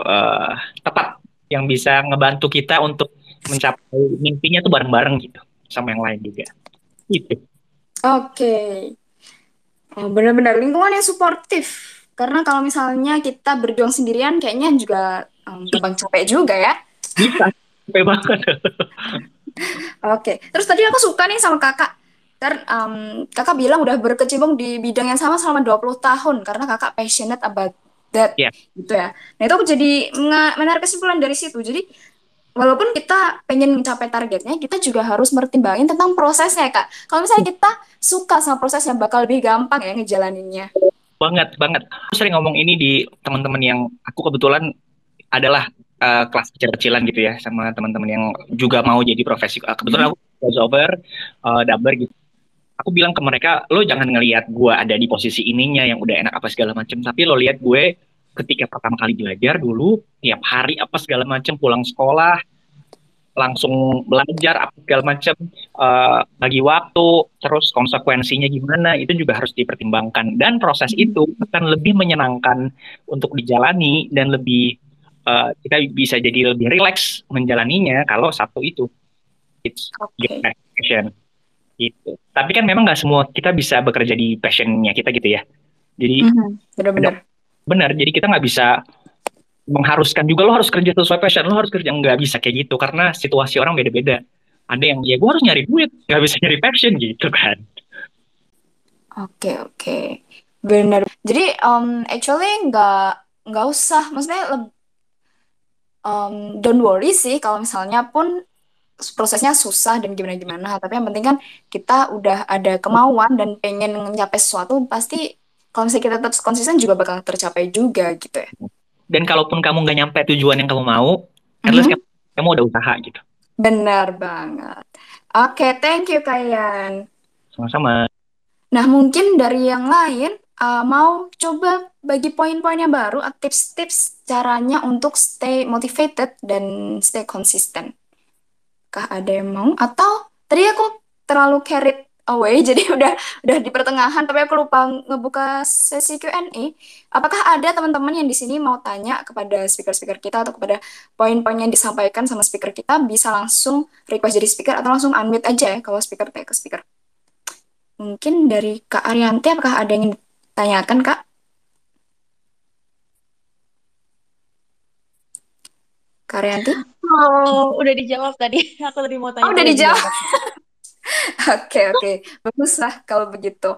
uh, tepat yang bisa ngebantu kita untuk mencapai mimpinya tuh bareng-bareng gitu sama yang lain juga. Gitu. Oke. Okay. Oh, benar-benar lingkungan yang suportif. Karena kalau misalnya kita berjuang sendirian kayaknya juga um, gampang capek juga ya. Bisa, capek banget. <laughs> Oke, okay. terus tadi aku suka nih sama kakak. Ter, um, kakak bilang udah berkecimpung di bidang yang sama selama 20 tahun karena kakak passionate about that yeah. gitu ya. Nah itu aku jadi menarik kesimpulan dari situ. Jadi walaupun kita pengen mencapai targetnya, kita juga harus mertimbangin tentang prosesnya, Kak. Kalau misalnya kita suka sama prosesnya, bakal lebih gampang ya ngejalaninnya. Banget, banget. Aku sering ngomong ini di teman-teman yang aku kebetulan adalah uh, kelas kecil-kecilan gitu ya, sama teman-teman yang juga mau jadi profesi. Uh, kebetulan aku crossover, uh, dubber gitu. Aku bilang ke mereka, lo jangan ngelihat gue ada di posisi ininya yang udah enak apa segala macam, tapi lo lihat gue ketika pertama kali belajar dulu tiap hari apa segala macam pulang sekolah langsung belajar apa segala macam uh, bagi waktu terus konsekuensinya gimana itu juga harus dipertimbangkan dan proses itu akan lebih menyenangkan untuk dijalani dan lebih uh, kita bisa jadi lebih rileks menjalaninya kalau satu itu. It's okay. passion. Itu tapi kan memang nggak semua kita bisa bekerja di passionnya kita gitu ya. Jadi mm -hmm. benar-benar. Benar. Jadi kita nggak bisa mengharuskan juga lo harus kerja sesuai passion lo harus kerja. Nggak bisa kayak gitu karena situasi orang beda-beda. Ada yang ya gue harus nyari duit nggak bisa nyari passion gitu kan. Oke okay, oke. Okay. benar. Jadi um, actually nggak nggak usah. Maksudnya um, don't worry sih kalau misalnya pun prosesnya susah dan gimana gimana tapi yang penting kan kita udah ada kemauan dan pengen mencapai sesuatu pasti kalau misalnya kita tetap konsisten juga bakal tercapai juga gitu ya. Dan kalaupun kamu nggak nyampe tujuan yang kamu mau, mm-hmm. at least kamu, kamu udah usaha gitu. Benar banget. Oke, okay, thank you Kayan. Sama-sama. Nah, mungkin dari yang lain uh, mau coba bagi poin-poin yang baru, uh, tips-tips caranya untuk stay motivated dan stay konsisten. Kah ada yang mau? Atau tadi aku terlalu carried away <laughs> jadi udah udah di pertengahan tapi aku lupa ngebuka sesi Q&A. Apakah ada teman-teman yang di sini mau tanya kepada speaker-speaker kita atau kepada poin-poin yang disampaikan sama speaker kita bisa langsung request jadi speaker atau langsung unmute aja ya kalau speaker tanya ke speaker. Mungkin dari Kak Arianti apakah ada yang ditanyakan Kak? Arianti? Oh, udah dijawab tadi. <laughs> Aku tadi mau tanya. Oh, udah dijawab. <laughs> Oke, oke. Bagus lah kalau begitu.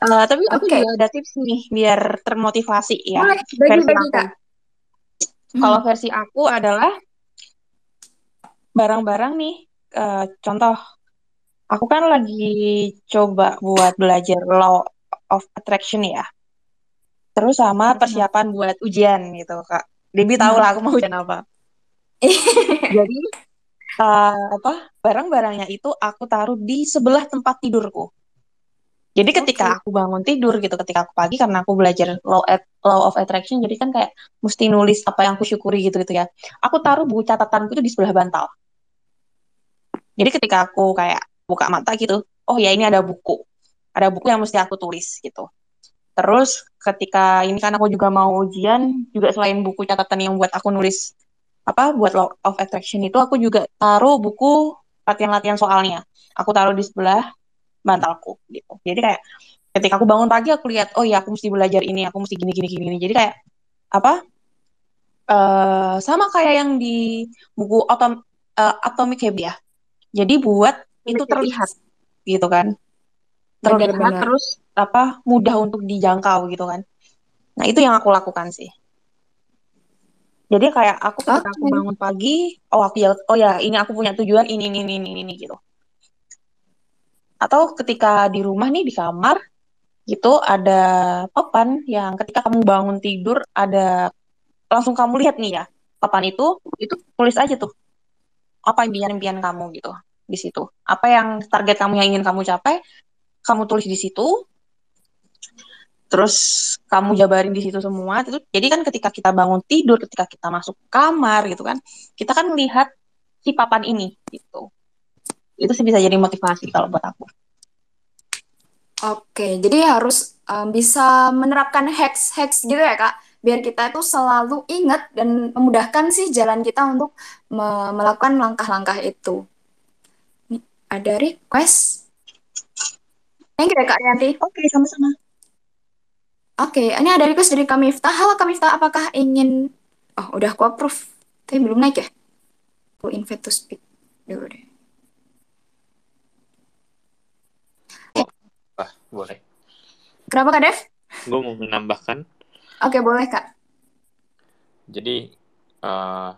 Uh, tapi aku okay. juga ada tips nih biar termotivasi ya. Boleh, bagi, bagi, Kak. Kalau hmm. versi aku adalah barang-barang nih. Uh, contoh, aku kan lagi coba buat belajar law of attraction ya. Terus sama persiapan buat ujian gitu, Kak. Debbie tahu lah aku mau ujian apa. <laughs> Jadi uh, apa barang-barangnya itu aku taruh di sebelah tempat tidurku. Jadi ketika okay. aku bangun tidur gitu, ketika aku pagi karena aku belajar law at, law of attraction, jadi kan kayak mesti nulis apa yang aku syukuri gitu gitu ya. Aku taruh buku catatanku itu di sebelah bantal. Jadi ketika aku kayak buka mata gitu, oh ya ini ada buku, ada buku yang mesti aku tulis gitu. Terus ketika ini kan aku juga mau ujian, juga selain buku catatan yang buat aku nulis apa buat law of attraction itu aku juga taruh buku latihan-latihan soalnya. Aku taruh di sebelah bantalku gitu jadi kayak ketika aku bangun pagi aku lihat oh ya aku mesti belajar ini aku mesti gini gini gini, gini. jadi kayak apa uh, sama kayak yang di buku Atom uh, Atomic Habit ya jadi buat itu terlihat gitu kan benar. terus apa mudah untuk dijangkau gitu kan. Nah itu yang aku lakukan sih. Jadi kayak aku ketika aku bangun pagi oh aku ya oh ya ini aku punya tujuan ini ini ini ini, ini gitu. Atau ketika di rumah nih di kamar gitu ada papan yang ketika kamu bangun tidur ada langsung kamu lihat nih ya papan itu itu tulis aja tuh apa impian-impian kamu gitu di situ. Apa yang target kamu yang ingin kamu capai kamu tulis di situ terus kamu jabarin di situ semua itu jadi kan ketika kita bangun tidur ketika kita masuk kamar gitu kan kita kan melihat si papan ini gitu itu sih bisa jadi motivasi kalau buat aku. Oke, jadi harus um, bisa menerapkan hacks-hacks gitu ya kak, biar kita itu selalu ingat dan memudahkan sih jalan kita untuk me melakukan langkah-langkah itu. Ada request? Thank you ya kak Yanti. Oke, sama-sama. Oke, ini ada request dari Kamifta. Halo Kamifta, apakah ingin... Oh, udah aku approve. Tapi belum naik ya? Aku invite to speak dulu deh. boleh. Kenapa Kak Dev? Gue mau menambahkan. Oke, boleh Kak. Jadi, uh,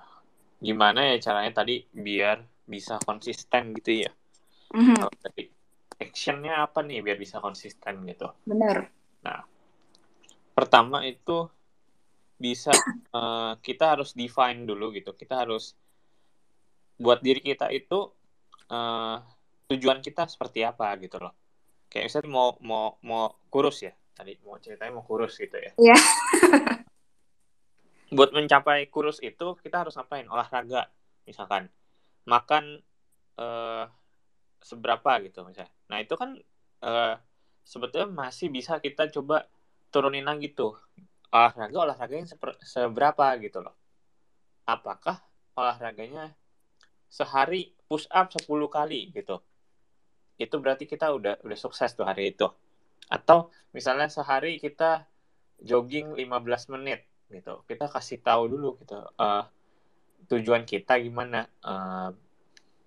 gimana ya caranya tadi biar bisa konsisten gitu ya? Mm-hmm. Kalau tadi, actionnya apa nih biar bisa konsisten gitu? Benar. Nah, pertama itu bisa uh, <coughs> kita harus define dulu gitu. Kita harus buat diri kita itu uh, tujuan kita seperti apa gitu loh. Kayak misalnya mau mau mau kurus ya. Tadi mau ceritanya mau kurus gitu ya. Iya. <laughs> Buat mencapai kurus itu kita harus ngapain? Olahraga misalkan. Makan uh, seberapa gitu misalnya nah itu kan uh, sebetulnya masih bisa kita coba turunin lagi tuh olahraga olahraga yang seberapa gitu loh apakah olahraganya sehari push up 10 kali gitu itu berarti kita udah udah sukses tuh hari itu. Atau misalnya sehari kita jogging 15 menit gitu. Kita kasih tahu dulu gitu uh, tujuan kita gimana uh,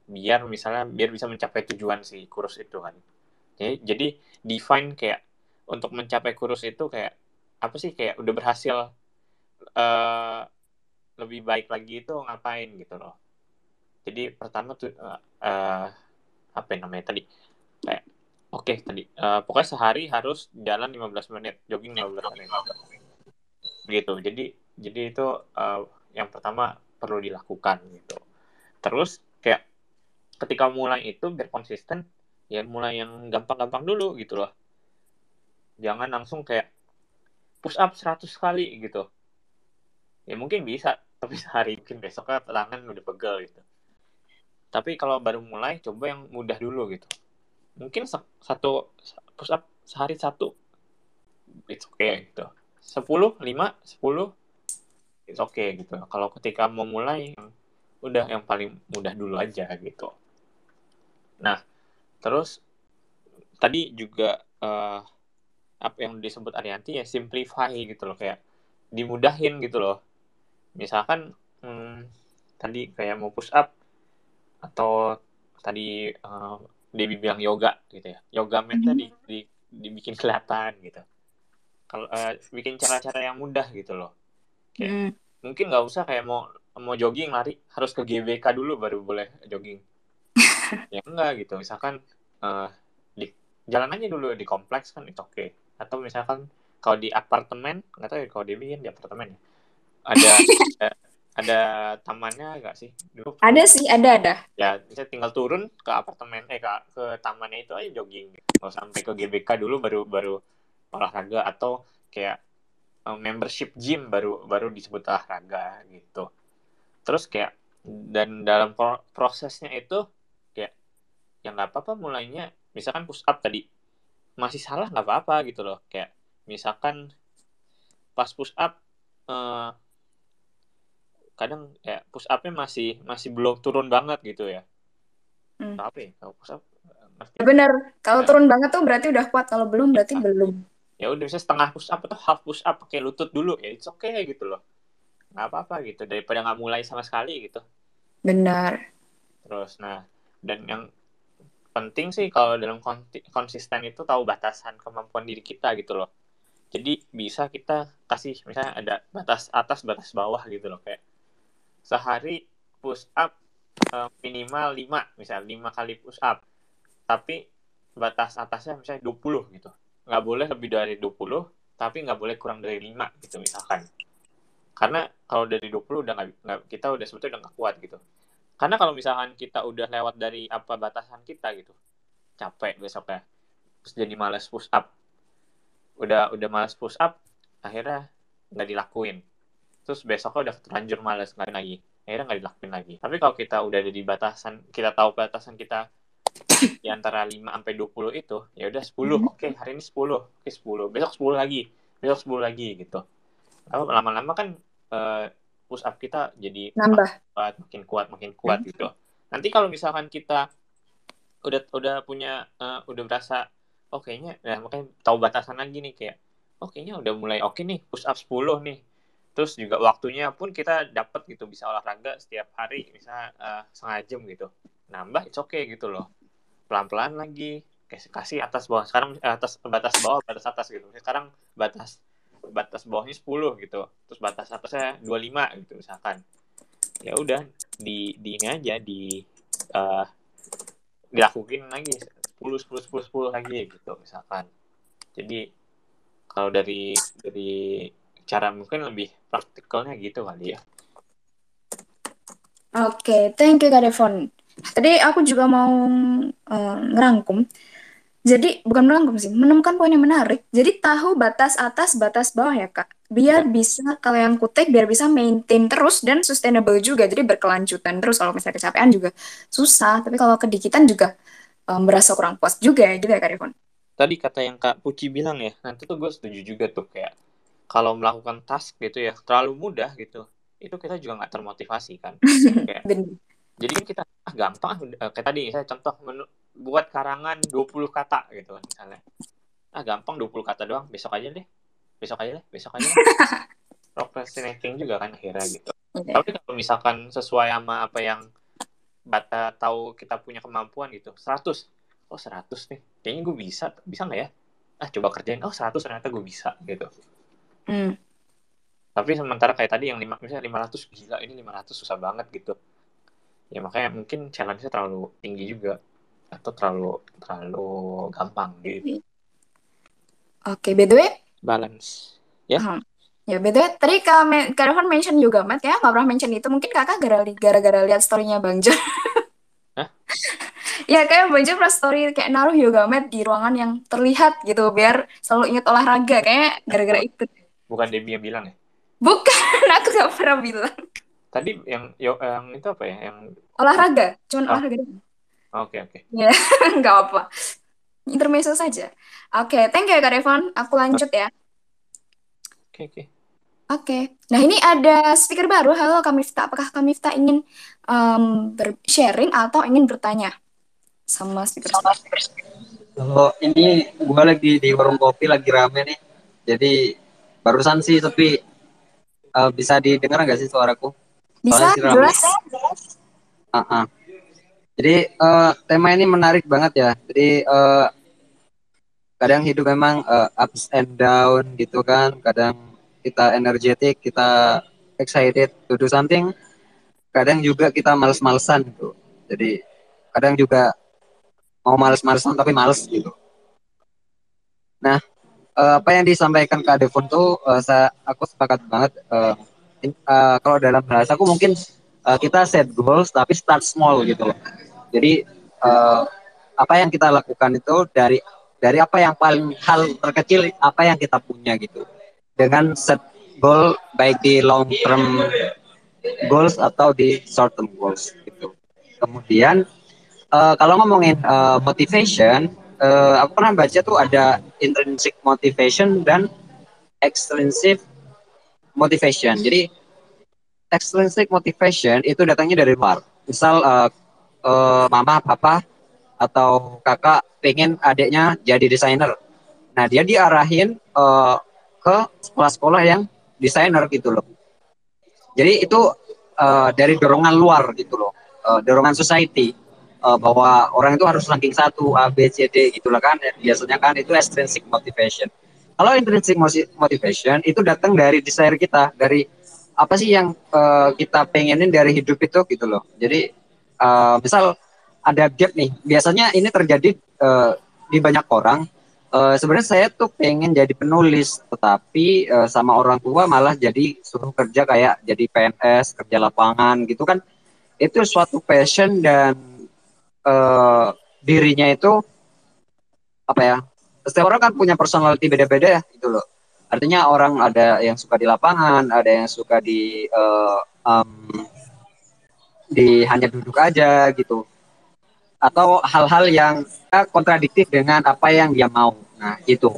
biar misalnya biar bisa mencapai tujuan si kurus itu kan. Jadi, jadi define kayak untuk mencapai kurus itu kayak apa sih? Kayak udah berhasil uh, lebih baik lagi itu ngapain gitu loh. Jadi pertama tuh uh, uh, apa yang namanya tadi? Kayak oke okay, tadi uh, pokoknya sehari harus jalan 15 menit jogging 15 menit. Gitu. Jadi jadi itu uh, yang pertama perlu dilakukan gitu. Terus ketika mulai itu biar konsisten ya mulai yang gampang-gampang dulu gitu loh. Jangan langsung kayak push up 100 kali gitu. Ya mungkin bisa <laughs> tapi sehari mungkin besoknya tangan udah pegel gitu. Tapi kalau baru mulai coba yang mudah dulu gitu. Mungkin satu push up sehari satu it's okay gitu. Sepuluh lima sepuluh it's okay gitu. Kalau ketika mau mulai udah yang paling mudah dulu aja gitu nah terus tadi juga uh, apa yang disebut Arianti ya simplify gitu loh kayak dimudahin gitu loh. Misalkan hmm, tadi kayak mau push up atau tadi uh, Debbie bilang yoga gitu ya. Yoga mat mm -hmm. di, di dibikin kelihatan gitu. Kalau uh, bikin cara-cara yang mudah gitu loh. Kayak mm. mungkin nggak usah kayak mau mau jogging lari. Harus ke GBK dulu baru boleh jogging ya enggak gitu misalkan uh, di jalan aja dulu di kompleks kan itu oke okay. atau misalkan kalau di apartemen nggak tahu ya kalau Debbie kan di apartemen ya ada <laughs> ada tamannya nggak sih? Dulu ada sih, ada ada. Ya, bisa tinggal turun ke apartemen eh ke, ke tamannya itu aja jogging. Mau sampai ke GBK dulu baru baru olahraga atau kayak um, membership gym baru baru disebut olahraga gitu. Terus kayak dan dalam pro prosesnya itu yang nggak apa-apa mulainya misalkan push up tadi. Masih salah nggak apa-apa gitu loh. Kayak misalkan pas push up uh, kadang ya push upnya masih masih belum turun banget gitu ya. Hmm. apa ya kalau push up ya bener kalau ya. turun banget tuh berarti udah kuat kalau belum berarti ya. belum. Ya udah bisa setengah push up atau half push up pakai lutut dulu ya it's okay gitu loh. Nggak apa-apa gitu daripada nggak mulai sama sekali gitu. Benar terus nah dan yang penting sih kalau dalam konsisten itu tahu batasan kemampuan diri kita gitu loh. Jadi bisa kita kasih misalnya ada batas atas batas bawah gitu loh kayak sehari push up uh, minimal 5 misal 5 kali push up. Tapi batas atasnya misalnya 20 gitu. Nggak boleh lebih dari 20 tapi nggak boleh kurang dari 5 gitu misalkan. Karena kalau dari 20 udah nggak kita udah sebetulnya udah nggak kuat gitu karena kalau misalkan kita udah lewat dari apa batasan kita gitu capek besoknya terus jadi males push up. Udah udah males push up akhirnya nggak dilakuin. Terus besoknya udah terlanjur males nggak lagi. Akhirnya nggak dilakuin lagi. Tapi kalau kita udah ada di batasan kita tahu batasan kita di antara 5 sampai 20 itu ya udah 10 mm-hmm. oke okay, hari ini 10 oke okay, 10 besok 10 lagi. Besok 10 lagi gitu. Lama-lama kan uh, push up kita jadi nambah. kuat makin kuat makin kuat hmm. gitu. Nanti kalau misalkan kita udah udah punya uh, udah berasa oh kayaknya ya makanya tahu batasan lagi nih kayak oh kayaknya udah mulai oke okay nih push up 10 nih. Terus juga waktunya pun kita dapat gitu bisa olahraga setiap hari misalnya uh, setengah jam gitu. Nambah itu oke okay gitu loh. Pelan pelan lagi kasih kasih atas bawah. Sekarang atas batas bawah batas atas gitu. Sekarang batas batas bawahnya 10 gitu terus batas atasnya 25 gitu misalkan ya udah di di ini aja di uh, dilakuin lagi 10 10 10 10 lagi gitu misalkan jadi kalau dari dari cara mungkin lebih praktikalnya gitu kali ya. Oke, okay, thank you Kak Devon. Tadi aku juga mau uh, ngerangkum. Jadi bukan merangkum sih, menemukan poin yang menarik. Jadi tahu batas atas, batas bawah ya kak. Biar ya. bisa kalau yang kutek biar bisa maintain terus dan sustainable juga. Jadi berkelanjutan terus. Kalau misalnya kecapean juga susah. Tapi kalau kedikitan juga um, berasa kurang puas juga ya gitu ya kak Devon. Tadi kata yang kak Puci bilang ya, nanti tuh gue setuju juga tuh kayak kalau melakukan task gitu ya terlalu mudah gitu itu kita juga nggak termotivasi kan <laughs> kayak, jadi kan kita ah, gampang uh, kayak tadi saya contoh menu, buat karangan 20 kata gitu misalnya. Ah gampang 20 kata doang besok aja deh. Besok aja deh besok aja deh. <laughs> Procrastinating juga kan akhirnya gitu. Okay. tapi kalau misalkan sesuai sama apa yang bata tahu kita punya kemampuan gitu 100 oh 100 nih. Kayaknya gue bisa bisa nggak ya? Ah coba kerjain. Oh 100 ternyata gue bisa gitu. Hmm. Tapi sementara kayak tadi yang lima, misalnya 500 gila ini 500 susah banget gitu. Ya makanya mungkin challenge-nya terlalu tinggi juga atau terlalu terlalu gampang gitu. Oke, by the way, balance. Ya. Hmm. Ya, by the way, tadi Kak, Kak mention juga, Matt, ya, nggak pernah mention itu. Mungkin kakak gara-gara lihat story-nya Bang John. <laughs> Hah? <laughs> ya, kayak Bang John pernah story kayak naruh yoga mat di ruangan yang terlihat gitu, biar selalu ingat olahraga. Kayak gara-gara itu. Bukan Debbie yang bilang ya? Bukan, <laughs> aku gak pernah bilang. Tadi yang yo, yang itu apa ya? Yang olahraga, cuman oh. olahraga. Oke, oke. Ya, <laughs> nggak apa. Intermezzo saja. Oke, okay, thank you ya Kak Devon. Aku lanjut ya. Oke, okay, oke. Okay. Oke, okay. nah ini ada speaker baru. Halo Kak Mifta, apakah Kak Mifta ingin um, sharing atau ingin bertanya sama speaker? Sama speaker. Kalau ini gue lagi di warung kopi lagi rame nih, jadi Barusan sih tapi uh, bisa didengar nggak sih suaraku? Bisa jelas? Uh -uh. Jadi uh, tema ini menarik banget ya. Jadi uh, kadang hidup memang uh, ups and down gitu kan. Kadang kita energetik, kita excited to do something. Kadang juga kita males-malesan gitu. Jadi kadang juga mau males-malesan tapi males gitu. Nah, uh, apa yang disampaikan Kak Devon tuh uh, saya aku sepakat banget uh, in, uh, kalau dalam bahasa aku mungkin uh, kita set goals tapi start small gitu loh. Jadi uh, apa yang kita lakukan itu dari dari apa yang paling hal terkecil apa yang kita punya gitu. Dengan set goal baik di long term goals atau di short term goals gitu. Kemudian uh, kalau ngomongin uh, motivation, uh, aku pernah baca tuh ada intrinsic motivation dan extrinsic motivation. Jadi extrinsic motivation itu datangnya dari luar. Misal uh, uh, mama, papa atau kakak pengen adiknya jadi desainer. Nah dia diarahin uh, ke sekolah-sekolah yang desainer gitu loh. Jadi itu uh, dari dorongan luar gitu loh, uh, dorongan society. Uh, bahwa orang itu harus ranking satu A B C D gitulah kan. Biasanya kan itu extrinsic motivation. Kalau intrinsic motivation itu datang dari desire kita dari apa sih yang uh, kita pengenin dari hidup itu gitu loh. Jadi uh, misal ada gap nih biasanya ini terjadi uh, di banyak orang. Uh, sebenarnya saya tuh pengen jadi penulis tetapi uh, sama orang tua malah jadi suruh kerja kayak jadi PNS kerja lapangan gitu kan. Itu suatu passion dan uh, dirinya itu apa ya setiap orang kan punya personality beda-beda ya itu loh. Artinya orang ada yang suka di lapangan ada yang suka di uh, um, di hanya duduk aja gitu. Atau hal-hal yang kontradiktif dengan apa yang dia mau. Nah itu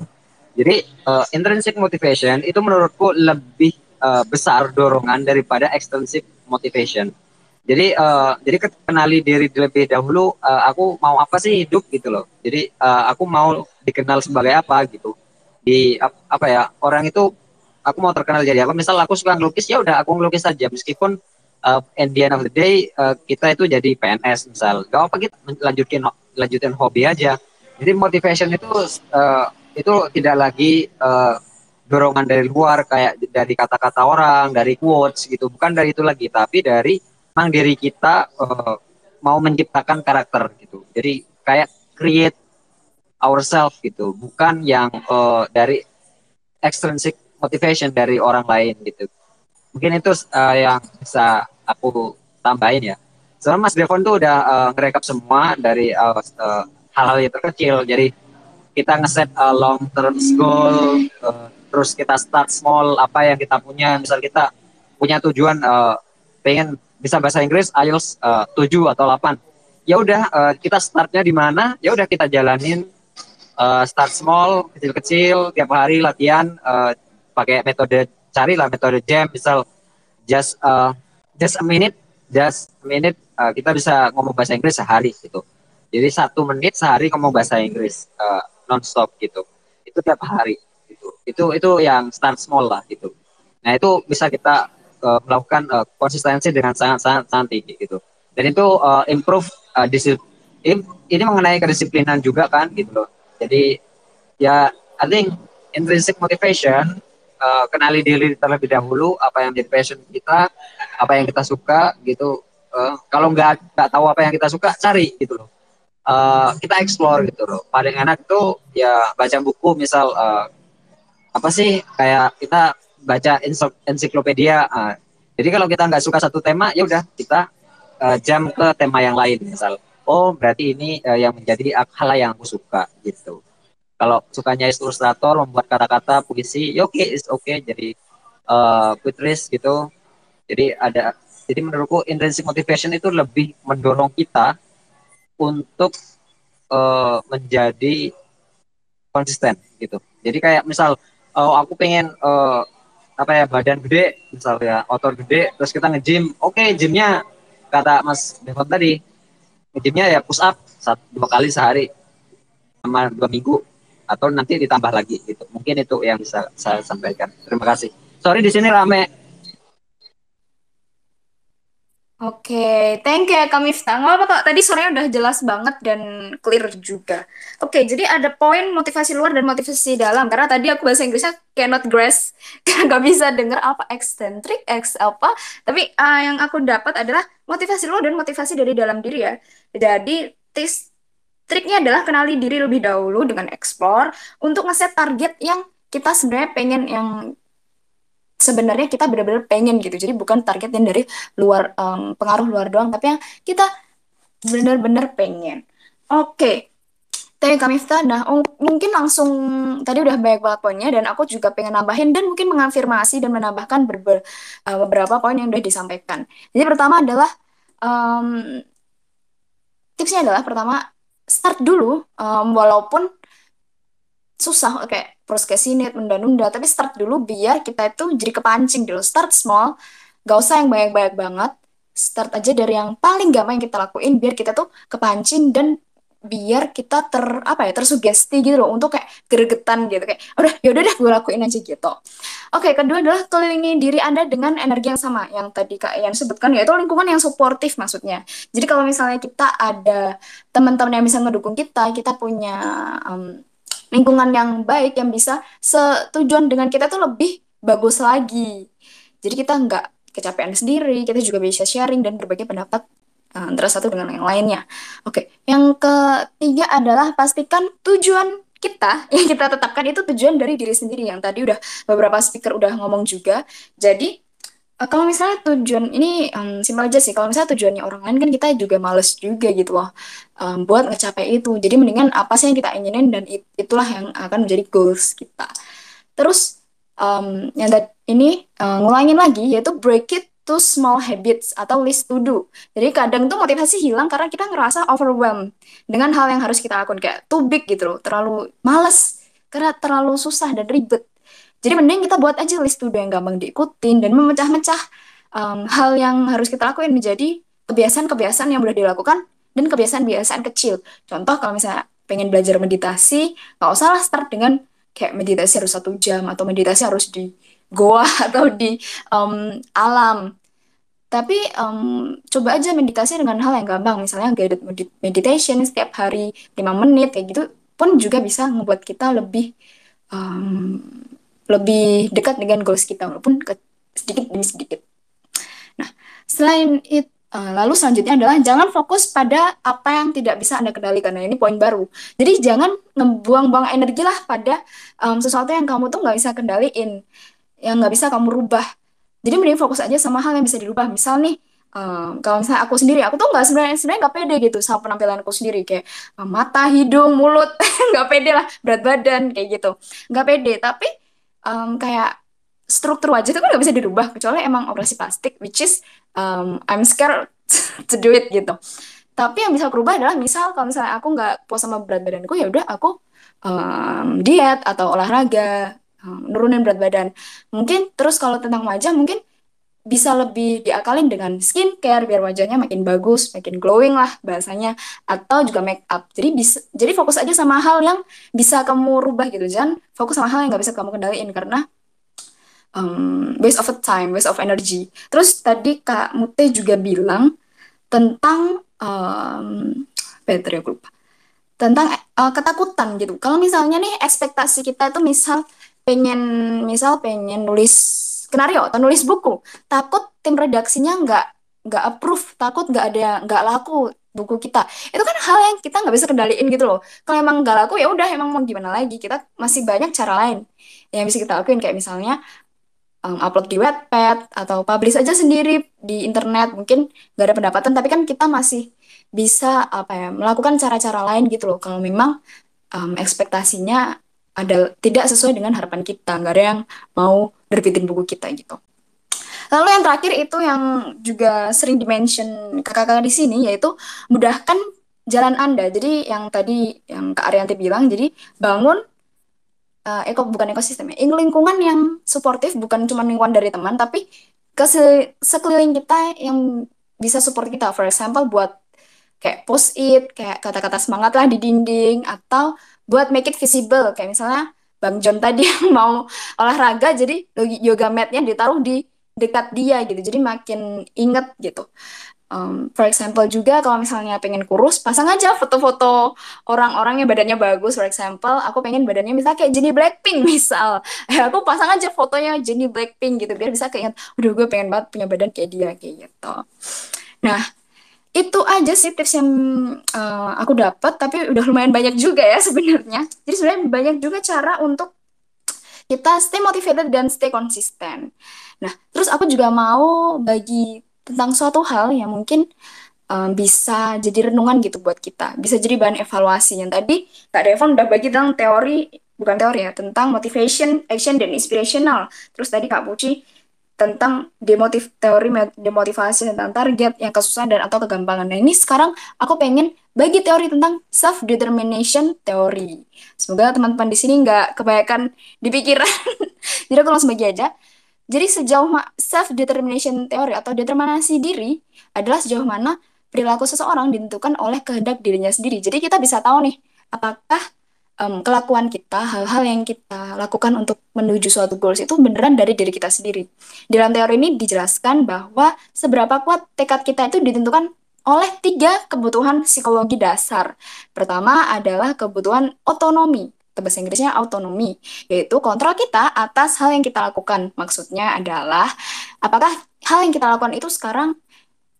jadi uh, intrinsic motivation itu menurutku lebih uh, besar dorongan daripada extrinsic motivation. Jadi uh, jadi kenali diri lebih dahulu uh, aku mau apa sih hidup gitu loh. Jadi uh, aku mau dikenal sebagai apa gitu. Di apa ya orang itu aku mau terkenal jadi apa. Misal aku suka ngelukis ya udah aku ngelukis saja. Meskipun uh, at the end of the day uh, kita itu jadi PNS misal gak apa kita lanjutin lanjutin hobi aja jadi motivation itu uh, itu tidak lagi uh, dorongan dari luar kayak dari kata-kata orang dari quotes gitu bukan dari itu lagi tapi dari memang diri kita uh, mau menciptakan karakter gitu. Jadi kayak create ourselves gitu, bukan yang uh, dari extrinsic motivation dari orang lain gitu. Mungkin itu uh, yang bisa aku tambahin ya. Soalnya Mas Devon tuh udah uh, ngerekap semua dari hal hal-hal yang terkecil. Jadi kita ngeset uh, long term goal, uh, terus kita start small apa yang kita punya. Misal kita punya tujuan uh, pengen bisa bahasa Inggris IELTS uh, 7 atau 8 ya udah uh, kita startnya di mana ya udah kita jalanin uh, start small kecil-kecil tiap hari latihan uh, pakai metode carilah metode jam misal just uh, just a minute just a minute. Uh, kita bisa ngomong bahasa Inggris sehari gitu. Jadi satu menit sehari ngomong bahasa Inggris uh, nonstop gitu. Itu tiap hari gitu. Itu itu yang start small lah gitu. Nah itu bisa kita uh, melakukan uh, konsistensi dengan sangat-sangat sangat tinggi gitu. Dan itu uh, improve uh, disiplin ini mengenai kedisiplinan juga kan gitu loh. Jadi ya I think intrinsic motivation uh, kenali diri terlebih dahulu apa yang menjadi passion kita, apa yang kita suka gitu. Uh, kalau nggak nggak tahu apa yang kita suka cari gitu loh. Uh, kita explore gitu loh. Paling enak itu ya baca buku misal uh, apa sih kayak kita baca ensiklopedia. Uh, jadi kalau kita nggak suka satu tema, ya udah kita uh, jam ke tema yang lain. Misal, oh berarti ini uh, yang menjadi hal yang aku suka gitu. Kalau sukanya ilustrator, membuat kata-kata, puisi, ya oke, okay, oke. Okay. Jadi uh, Goodreads gitu. Jadi ada, jadi menurutku intrinsic motivation itu lebih mendorong kita untuk uh, menjadi konsisten gitu. Jadi kayak misal, oh, aku pengen uh, apa ya badan gede misalnya otot gede terus kita nge-gym oke okay, gymnya kata Mas Devon tadi nge-gymnya ya push up satu dua kali sehari sama dua minggu atau nanti ditambah lagi gitu. Mungkin itu yang bisa saya sampaikan. Terima kasih. Sorry di sini rame Oke, thank you ya Kak Miftah. Nggak apa kok, tadi suaranya udah jelas banget dan clear juga. Oke, jadi ada poin motivasi luar dan motivasi dalam. Karena tadi aku bahasa Inggrisnya cannot grasp, <laughs> karena nggak bisa denger apa eccentric, ex apa. Tapi uh, yang aku dapat adalah motivasi luar dan motivasi dari dalam diri ya. Jadi, tis, triknya adalah kenali diri lebih dahulu dengan explore untuk ngeset target yang kita sebenarnya pengen yang sebenarnya kita benar-benar pengen gitu. Jadi bukan target yang dari luar um, pengaruh luar doang, tapi yang kita benar-benar pengen. Oke. Okay. Thank you. Nah, um, mungkin langsung tadi udah banyak banget poinnya dan aku juga pengen nambahin dan mungkin mengafirmasi dan menambahkan berber, uh, beberapa poin yang udah disampaikan. Jadi pertama adalah um, tipsnya adalah pertama start dulu um, walaupun susah kayak procrastinate, nunda-nunda, tapi start dulu biar kita itu jadi kepancing dulu. Start small, gak usah yang banyak-banyak banget. Start aja dari yang paling gampang yang kita lakuin biar kita tuh kepancing dan biar kita ter apa ya tersugesti gitu loh. Untuk kayak gregetan gitu. Kayak udah yaudah deh gue lakuin aja gitu. Oke kedua adalah kelilingi diri anda dengan energi yang sama. Yang tadi kak Ian sebutkan yaitu lingkungan yang suportif maksudnya. Jadi kalau misalnya kita ada teman-teman yang bisa ngedukung kita kita punya um, lingkungan yang baik yang bisa setujuan dengan kita tuh lebih bagus lagi. Jadi kita nggak kecapean sendiri, kita juga bisa sharing dan berbagi pendapat uh, antara satu dengan yang lainnya. Oke, yang ketiga adalah pastikan tujuan kita <laughs> yang kita tetapkan itu tujuan dari diri sendiri yang tadi udah beberapa speaker udah ngomong juga. Jadi Uh, kalau misalnya tujuan ini um, simpel aja sih. Kalau misalnya tujuannya orang lain kan kita juga males juga gitu loh um, buat ngecapai itu. Jadi mendingan apa sih yang kita inginin dan it, itulah yang akan menjadi goals kita. Terus um, yang ini uh, ngulangin lagi yaitu break it to small habits atau list to do. Jadi kadang tuh motivasi hilang karena kita ngerasa overwhelmed dengan hal yang harus kita lakukan kayak too big gitu loh, terlalu males karena terlalu susah dan ribet. Jadi mending kita buat aja list to do yang gampang diikutin dan memecah-mecah um, hal yang harus kita lakuin menjadi kebiasaan-kebiasaan yang mudah dilakukan dan kebiasaan-kebiasaan kecil. Contoh kalau misalnya pengen belajar meditasi, nggak usah lah start dengan kayak meditasi harus satu jam atau meditasi harus di goa <laughs> atau di um, alam. Tapi um, coba aja meditasi dengan hal yang gampang, misalnya guided meditation setiap hari 5 menit kayak gitu pun juga bisa membuat kita lebih um, lebih dekat dengan goals kita walaupun sedikit demi sedikit. Nah, selain itu lalu selanjutnya adalah jangan fokus pada apa yang tidak bisa Anda kendalikan. Nah, ini poin baru. Jadi jangan ngebuang-buang energi lah pada um, sesuatu yang kamu tuh nggak bisa kendaliin, yang nggak bisa kamu rubah. Jadi mending fokus aja sama hal yang bisa dirubah. Misal nih, um, kalau misalnya aku sendiri, aku tuh nggak sebenarnya sebenarnya nggak pede gitu sama penampilan aku sendiri kayak um, mata, hidung, mulut, <laughs> nggak pede lah, berat badan kayak gitu, nggak pede. Tapi um, kayak struktur wajah itu kan nggak bisa dirubah kecuali emang operasi plastik which is um, I'm scared <laughs> to do it gitu tapi yang bisa berubah adalah misal kalau misalnya aku nggak puas sama berat badanku ya udah aku um, diet atau olahraga um, nurunin berat badan mungkin terus kalau tentang wajah mungkin bisa lebih diakalin dengan skincare biar wajahnya makin bagus, makin glowing lah bahasanya atau juga make up. Jadi bisa jadi fokus aja sama hal yang bisa kamu rubah gitu. Jangan fokus sama hal yang nggak bisa kamu kendaliin karena um, waste of time, waste of energy. Terus tadi Kak Mute juga bilang tentang um, better ya lupa. Tentang uh, ketakutan gitu. Kalau misalnya nih ekspektasi kita itu misal pengen misal pengen nulis skenario atau nulis buku takut tim redaksinya nggak nggak approve takut nggak ada nggak laku buku kita itu kan hal yang kita nggak bisa kendaliin gitu loh kalau emang nggak laku ya udah emang mau gimana lagi kita masih banyak cara lain yang bisa kita lakuin kayak misalnya um, upload di Wattpad atau publish aja sendiri di internet. Mungkin nggak ada pendapatan tapi kan kita masih bisa apa ya melakukan cara-cara lain gitu loh. Kalau memang um, ekspektasinya ada tidak sesuai dengan harapan kita. Nggak ada yang mau nerbitin buku kita gitu. Lalu yang terakhir itu yang juga sering dimention kakak-kakak di sini yaitu mudahkan jalan anda. Jadi yang tadi yang kak Arianti bilang jadi bangun uh, eko bukan ekosistem ya. Lingkungan yang suportif bukan cuma lingkungan dari teman tapi ke sekeliling kita yang bisa support kita. For example buat kayak post it kayak kata-kata semangat lah di dinding atau buat make it visible. Kayak misalnya Bang John tadi <laughs> yang mau olahraga jadi yoga matnya ditaruh di dekat dia gitu. Jadi makin inget gitu. Um, for example juga kalau misalnya pengen kurus, pasang aja foto-foto orang-orang yang badannya bagus. For example, aku pengen badannya misalnya kayak Jennie Blackpink <laughs> misal. Ya, aku pasang aja fotonya Jennie Blackpink gitu biar bisa keinget, udah gue pengen banget punya badan kayak dia kayak gitu. Nah, itu aja sih tips yang uh, aku dapat, tapi udah lumayan banyak juga ya <laughs> sebenarnya. Jadi sebenarnya banyak juga cara untuk kita stay motivated dan stay konsisten. Nah, terus aku juga mau bagi tentang suatu hal yang mungkin um, bisa jadi renungan gitu buat kita, bisa jadi bahan evaluasi. Yang tadi Kak Devon udah bagi tentang teori, bukan teori ya, tentang motivation, action, dan inspirational. Terus tadi Kak Puci tentang demotiv teori demotivasi tentang target yang kesusahan dan atau kegampangan. Nah ini sekarang aku pengen bagi teori tentang self determination teori. Semoga teman-teman di sini nggak kebanyakan di pikiran. <laughs> Jadi aku langsung bagi aja. Jadi sejauh self determination teori atau determinasi diri adalah sejauh mana perilaku seseorang ditentukan oleh kehendak dirinya sendiri. Jadi kita bisa tahu nih apakah um, kelakuan kita, hal-hal yang kita lakukan untuk menuju suatu goals itu beneran dari diri kita sendiri. Dalam teori ini dijelaskan bahwa seberapa kuat tekad kita itu ditentukan oleh tiga kebutuhan psikologi dasar. Pertama adalah kebutuhan otonomi bahasa Inggrisnya autonomi, yaitu kontrol kita atas hal yang kita lakukan. Maksudnya adalah apakah hal yang kita lakukan itu sekarang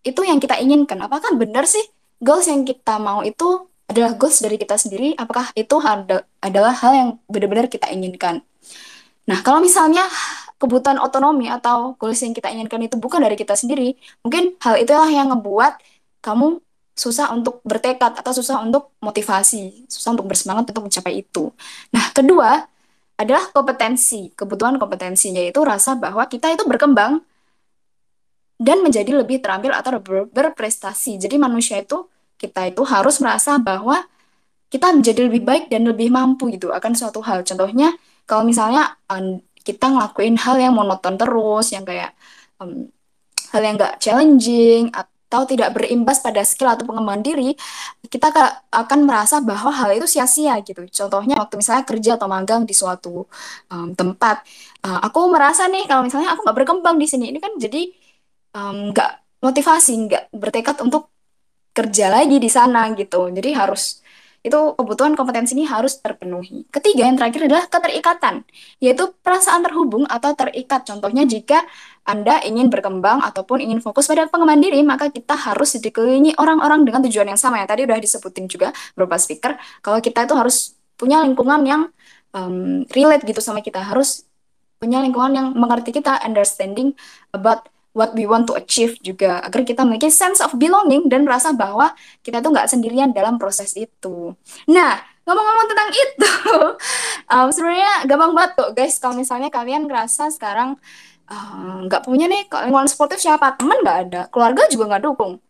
itu yang kita inginkan? Apakah benar sih goals yang kita mau itu adalah goals dari kita sendiri? Apakah itu ada, adalah hal yang benar-benar kita inginkan? Nah, kalau misalnya kebutuhan otonomi atau goals yang kita inginkan itu bukan dari kita sendiri, mungkin hal itulah yang ngebuat kamu susah untuk bertekad atau susah untuk motivasi, susah untuk bersemangat untuk mencapai itu. Nah, kedua adalah kompetensi, kebutuhan kompetensi yaitu rasa bahwa kita itu berkembang dan menjadi lebih terampil atau ber berprestasi. Jadi manusia itu kita itu harus merasa bahwa kita menjadi lebih baik dan lebih mampu gitu akan suatu hal. Contohnya kalau misalnya kita ngelakuin hal yang monoton terus, yang kayak um, hal yang gak challenging atau tidak berimbas pada skill atau pengembangan diri, kita akan merasa bahwa hal itu sia-sia gitu. Contohnya waktu misalnya kerja atau magang di suatu um, tempat, uh, aku merasa nih kalau misalnya aku nggak berkembang di sini, ini kan jadi nggak um, motivasi, nggak bertekad untuk kerja lagi di sana gitu. Jadi harus itu kebutuhan kompetensi ini harus terpenuhi. Ketiga, yang terakhir adalah keterikatan, yaitu perasaan terhubung atau terikat. Contohnya jika Anda ingin berkembang ataupun ingin fokus pada pengembangan diri, maka kita harus dikelilingi orang-orang dengan tujuan yang sama. Ya, tadi udah disebutin juga beberapa speaker, kalau kita itu harus punya lingkungan yang um, relate gitu sama kita, harus punya lingkungan yang mengerti kita, understanding about what we want to achieve juga agar kita memiliki sense of belonging dan merasa bahwa kita tuh nggak sendirian dalam proses itu. Nah, ngomong-ngomong tentang itu, <laughs> um, sebenarnya gampang banget tuh guys. Kalau misalnya kalian ngerasa sekarang nggak uh, punya nih lingkungan sportif siapa teman nggak ada, keluarga juga nggak dukung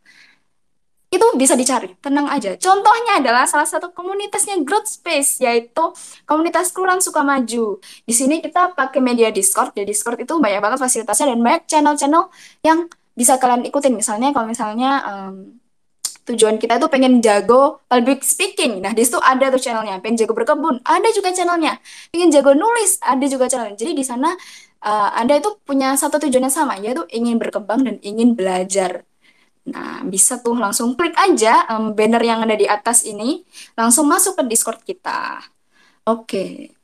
itu bisa dicari, tenang aja. Contohnya adalah salah satu komunitasnya Growth Space, yaitu komunitas Kelurahan Sukamaju. Di sini kita pakai media Discord, di Discord itu banyak banget fasilitasnya dan banyak channel-channel yang bisa kalian ikutin. Misalnya kalau misalnya um, tujuan kita itu pengen jago public speaking. Nah, di situ ada tuh channelnya. Pengen jago berkebun, ada juga channelnya. Pengen jago nulis, ada juga channelnya. Jadi di sana uh, Anda itu punya satu tujuan yang sama, yaitu ingin berkembang dan ingin belajar. Nah, bisa tuh langsung klik aja um, banner yang ada di atas ini, langsung masuk ke Discord kita. Oke.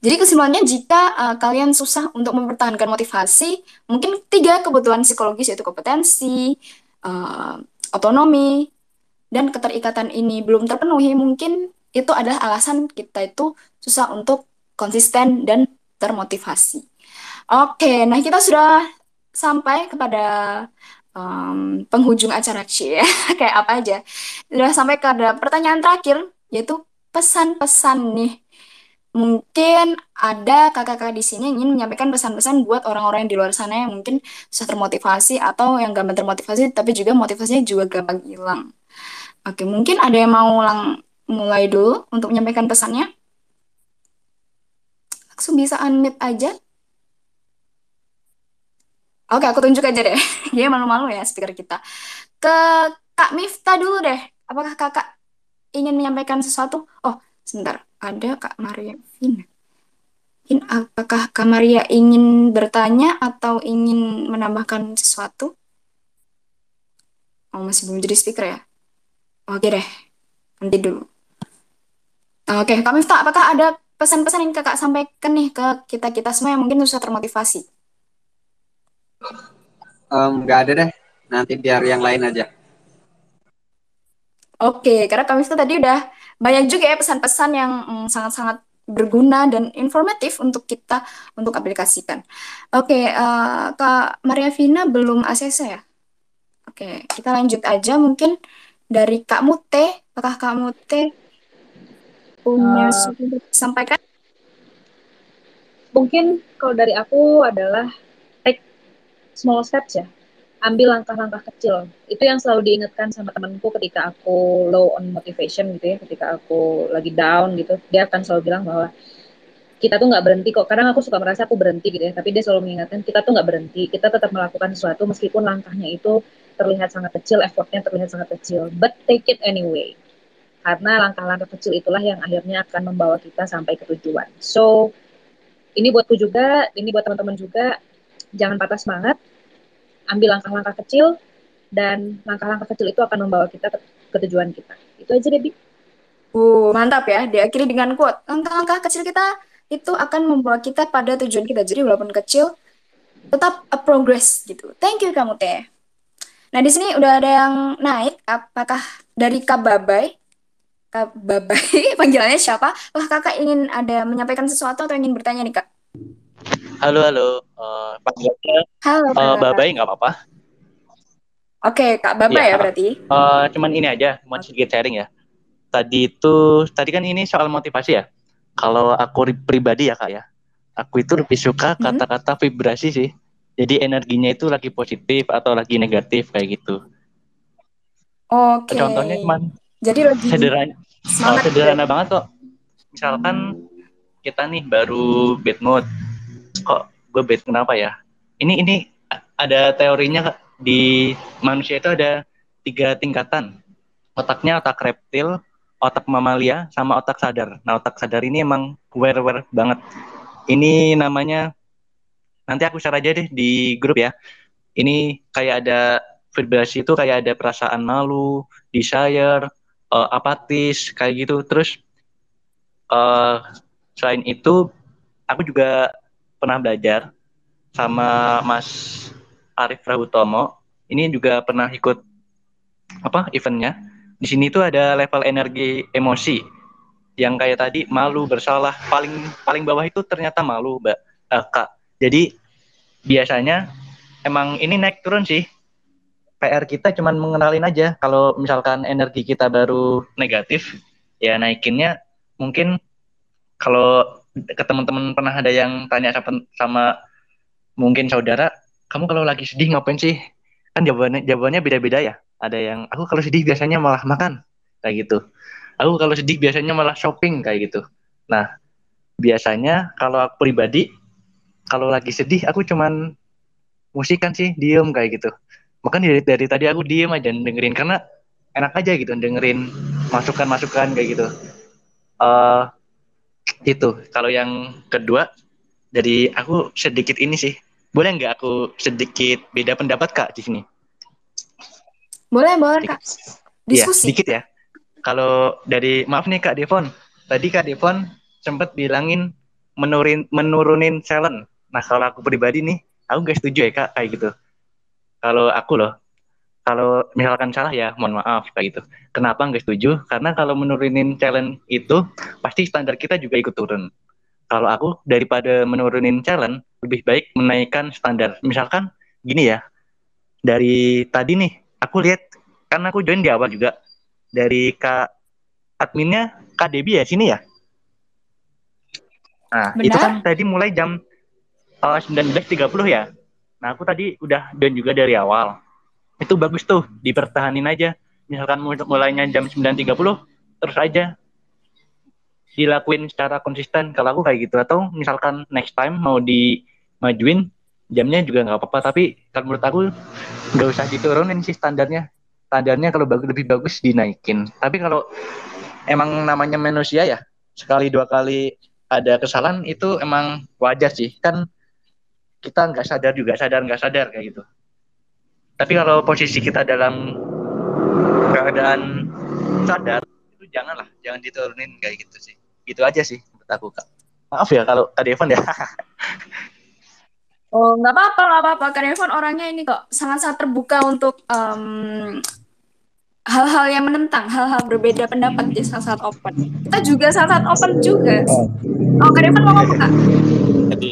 Jadi kesimpulannya jika uh, kalian susah untuk mempertahankan motivasi, mungkin tiga kebutuhan psikologis yaitu kompetensi, uh, otonomi, dan keterikatan ini belum terpenuhi, mungkin itu adalah alasan kita itu susah untuk konsisten dan termotivasi. Oke, nah kita sudah sampai kepada um, penghujung acara C ya. <laughs> Kayak apa aja? Udah sampai ke pertanyaan terakhir yaitu pesan-pesan nih mungkin ada kakak-kakak di sini yang ingin menyampaikan pesan-pesan buat orang-orang yang di luar sana yang mungkin susah termotivasi atau yang gampang termotivasi tapi juga motivasinya juga gampang hilang oke mungkin ada yang mau ulang mulai dulu untuk menyampaikan pesannya langsung bisa unmute aja Oke, aku tunjuk aja deh. <laughs> Dia malu-malu ya speaker kita. Ke Kak Mifta dulu deh. Apakah kakak ingin menyampaikan sesuatu? Oh, sebentar. Ada Kak Maria Vina. Apakah Kamaria ingin bertanya atau ingin menambahkan sesuatu? Oh, masih belum jadi speaker ya? Oke deh, nanti dulu. Oke, Kak Miftah, apakah ada pesan-pesan yang kakak sampaikan nih ke kita-kita semua yang mungkin susah termotivasi? Um, gak ada deh, nanti biar yang lain aja. Oke, karena Kak Miftah tadi udah banyak juga ya pesan-pesan yang mm, sangat-sangat mm, berguna dan informatif untuk kita untuk aplikasikan. Oke, uh, Kak Maria Vina belum ACC ya? Oke, kita lanjut aja mungkin dari Kak Mute. Apakah Kak Mute punya uh, sesuatu sampaikan? Mungkin kalau dari aku adalah take small steps ya. Ambil langkah-langkah kecil. Itu yang selalu diingatkan sama temanku ketika aku low on motivation gitu ya, ketika aku lagi down gitu. Dia akan selalu bilang bahwa kita tuh nggak berhenti kok. Kadang aku suka merasa aku berhenti gitu ya, tapi dia selalu mengingatkan kita tuh nggak berhenti. Kita tetap melakukan sesuatu meskipun langkahnya itu terlihat sangat kecil, effortnya terlihat sangat kecil. But take it anyway. Karena langkah-langkah kecil itulah yang akhirnya akan membawa kita sampai ke tujuan. So, ini buatku juga, ini buat teman-teman juga, jangan patah semangat, ambil langkah-langkah kecil, dan langkah-langkah kecil itu akan membawa kita ke, tujuan kita. Itu aja, Debbie. Uh, mantap ya. Diakhiri dengan quote. Langkah-langkah kecil kita itu akan membawa kita pada tujuan kita. Jadi walaupun kecil, tetap a progress gitu. Thank you kamu teh. Nah di sini udah ada yang naik. Apakah dari Kak Babai? Kak Babai, <laughs> panggilannya siapa? Wah kakak ingin ada menyampaikan sesuatu atau ingin bertanya nih kak? Halo halo, uh, panggilannya Halo, uh, Babai nggak apa-apa? Oke, Kak Babai ya, ya berarti. Uh, cuman ini aja, cuma sedikit sharing ya. Tadi itu, tadi kan ini soal motivasi ya kalau aku pribadi ya kak ya, aku itu lebih suka hmm. kata-kata vibrasi sih. Jadi energinya itu lagi positif atau lagi negatif kayak gitu. Oke. Okay. Contohnya cuman jadi lagi sederhana, oh, sederhana banget kok. Misalkan kita nih baru bad mood, kok gue bad kenapa ya? Ini ini ada teorinya di manusia itu ada tiga tingkatan. Otaknya otak reptil, otak mamalia sama otak sadar. Nah, otak sadar ini emang aware-aware banget. Ini namanya nanti aku share aja deh di grup ya. Ini kayak ada vibrasi itu kayak ada perasaan malu, desire, uh, apatis kayak gitu. Terus uh, selain itu aku juga pernah belajar sama Mas Arif Rahutomo. Ini juga pernah ikut apa eventnya. Di sini tuh ada level energi emosi yang kayak tadi malu bersalah. Paling paling bawah itu ternyata malu mbak uh, kak. Jadi biasanya emang ini naik turun sih. PR kita cuman mengenalin aja kalau misalkan energi kita baru negatif ya naikinnya mungkin kalau ke teman-teman pernah ada yang tanya sama, sama mungkin saudara kamu kalau lagi sedih ngapain sih? Kan jawabannya jawabannya beda-beda ya. Ada yang aku kalau sedih biasanya malah makan kayak gitu. Aku kalau sedih biasanya malah shopping kayak gitu. Nah biasanya kalau aku pribadi kalau lagi sedih aku cuman musikan sih diem kayak gitu. Makanya dari, dari tadi aku diem aja dengerin karena enak aja gitu dengerin masukan-masukan kayak gitu. Uh, itu kalau yang kedua dari aku sedikit ini sih boleh nggak aku sedikit beda pendapat kak di sini boleh, boleh Kak. Iya, Diskusi. Ya, dikit ya. Kalau dari maaf nih Kak Devon, tadi Kak Devon sempat bilangin menurin menurunin challenge. Nah, kalau aku pribadi nih, aku gak setuju ya Kak kayak gitu. Kalau aku loh, kalau misalkan salah ya mohon maaf kayak gitu. Kenapa nggak setuju? Karena kalau menurunin challenge itu pasti standar kita juga ikut turun. Kalau aku daripada menurunin challenge lebih baik menaikkan standar. Misalkan gini ya, dari tadi nih aku lihat kan aku join di awal juga dari kak adminnya kak Debi ya sini ya nah Benar? itu kan tadi mulai jam uh, 19.30 ya nah aku tadi udah join juga dari awal itu bagus tuh dipertahanin aja. Misalkan mulainya jam 9.30 terus aja dilakuin secara konsisten. Kalau aku kayak gitu atau misalkan next time mau dimajuin jamnya juga nggak apa-apa. Tapi kalau menurut aku nggak usah diturunin sih standarnya. Standarnya kalau bagus lebih bagus dinaikin. Tapi kalau emang namanya manusia ya sekali dua kali ada kesalahan itu emang wajar sih. Kan kita nggak sadar juga sadar nggak sadar kayak gitu tapi kalau posisi kita dalam keadaan sadar itu janganlah jangan diturunin kayak gitu sih gitu aja sih menurut aku kak maaf ya kalau Kak Devon ya <laughs> Oh, nggak apa-apa, nggak apa-apa. Kak Devon orangnya ini kok sangat-sangat terbuka untuk um, hal-hal yang menentang, hal-hal berbeda pendapat dia sangat-sangat open. Kita juga sangat-sangat open juga. Oh, Kak Devon mau ngomong kak? Tadi,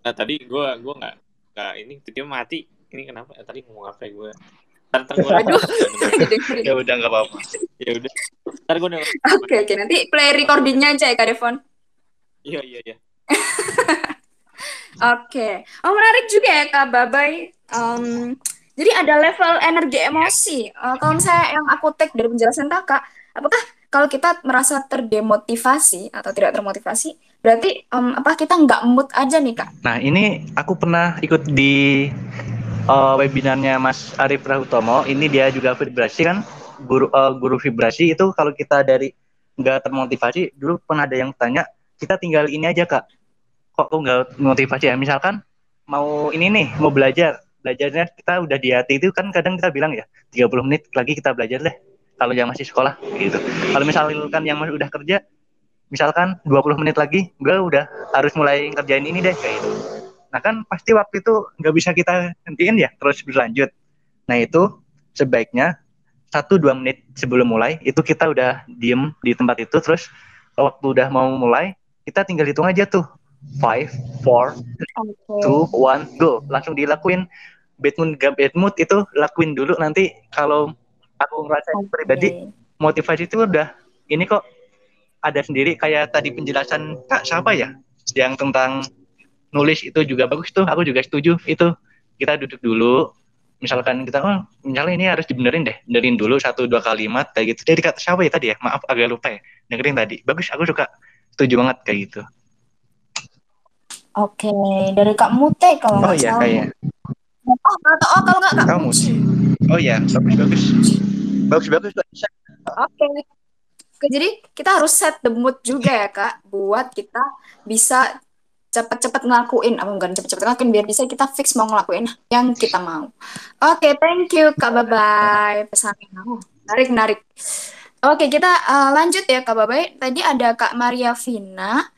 nah tadi gue gue nggak nggak ini tiba mati. Ini kenapa? Tadi ngomong apa ya gue? Ntar, gue Aduh, <laughs> ya udah nggak apa-apa. Ya udah. Ntar gue Oke oke nanti play recordingnya aja ya Kak Devon. Iya iya iya. <laughs> Oke, oh menarik juga ya Kak Babai. Um, jadi ada level energi emosi. Uh, kalau misalnya yang aku take dari penjelasan Kakak, apakah kalau kita merasa terdemotivasi atau tidak termotivasi, berarti um, apa kita nggak mood aja nih Kak? Nah ini aku pernah ikut di uh, webinarnya Mas Arif Rahutomo. Ini dia juga vibrasi kan, guru uh, guru vibrasi itu kalau kita dari nggak termotivasi, dulu pernah ada yang tanya, kita tinggal ini aja Kak, kok kok nggak motivasi ya? Misalkan mau ini nih mau belajar. Belajarnya kita udah di hati itu kan kadang kita bilang ya 30 menit lagi kita belajar deh kalau yang masih sekolah gitu. Kalau misalkan yang masih udah kerja misalkan 20 menit lagi gue udah harus mulai kerjain ini deh kayak gitu nah kan pasti waktu itu nggak bisa kita hentiin ya terus berlanjut nah itu sebaiknya satu dua menit sebelum mulai itu kita udah diem di tempat itu terus waktu udah mau mulai kita tinggal hitung aja tuh five, four, okay. two, one, go. Langsung dilakuin. Bad mood, gak bad mood itu lakuin dulu. Nanti kalau aku ngerasa okay. pribadi, motivasi itu udah ini kok ada sendiri. Kayak tadi penjelasan Kak siapa ya? Yang tentang nulis itu juga bagus tuh. Aku juga setuju itu. Kita duduk dulu. Misalkan kita, oh misalnya ini harus dibenerin deh. Benerin dulu satu dua kalimat kayak gitu. Jadi kata siapa ya tadi ya? Maaf agak lupa ya. Dengerin tadi. Bagus, aku suka. Setuju banget kayak gitu. Oke, dari Kak Mute kalau Oh iya, kayak. Oh, atau oh, kalau nggak Kak Kamu sih. Oh iya, bagus bagus. Bagus bagus. Oke. Oke, jadi kita harus set the mood juga ya Kak, buat kita bisa cepat-cepat ngelakuin, apa bukan cepat-cepat ngelakuin, biar bisa kita fix mau ngelakuin yang kita mau. Oke, thank you Kak Babay pesannya. Oh, menarik, menarik. Oke, kita uh, lanjut ya Kak Babay. Tadi ada Kak Maria Vina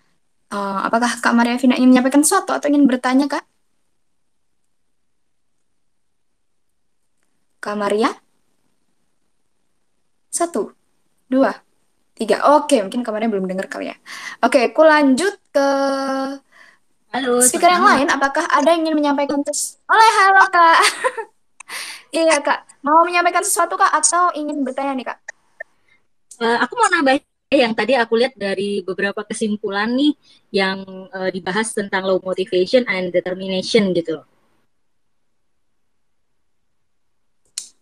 Uh, apakah Kak Maria Vina ingin menyampaikan sesuatu atau ingin bertanya, Kak? Kak Maria? Satu, dua, tiga. Oke, mungkin Kak Maria belum dengar kali ya. Oke, aku lanjut ke halo, speaker yang lain. Apakah ada yang ingin menyampaikan sesuatu? Oleh, halo Kak. <laughs> iya Kak, mau menyampaikan sesuatu Kak atau ingin bertanya nih Kak? Uh, aku mau nambah yang tadi aku lihat dari beberapa kesimpulan nih yang uh, dibahas tentang low motivation and determination gitu.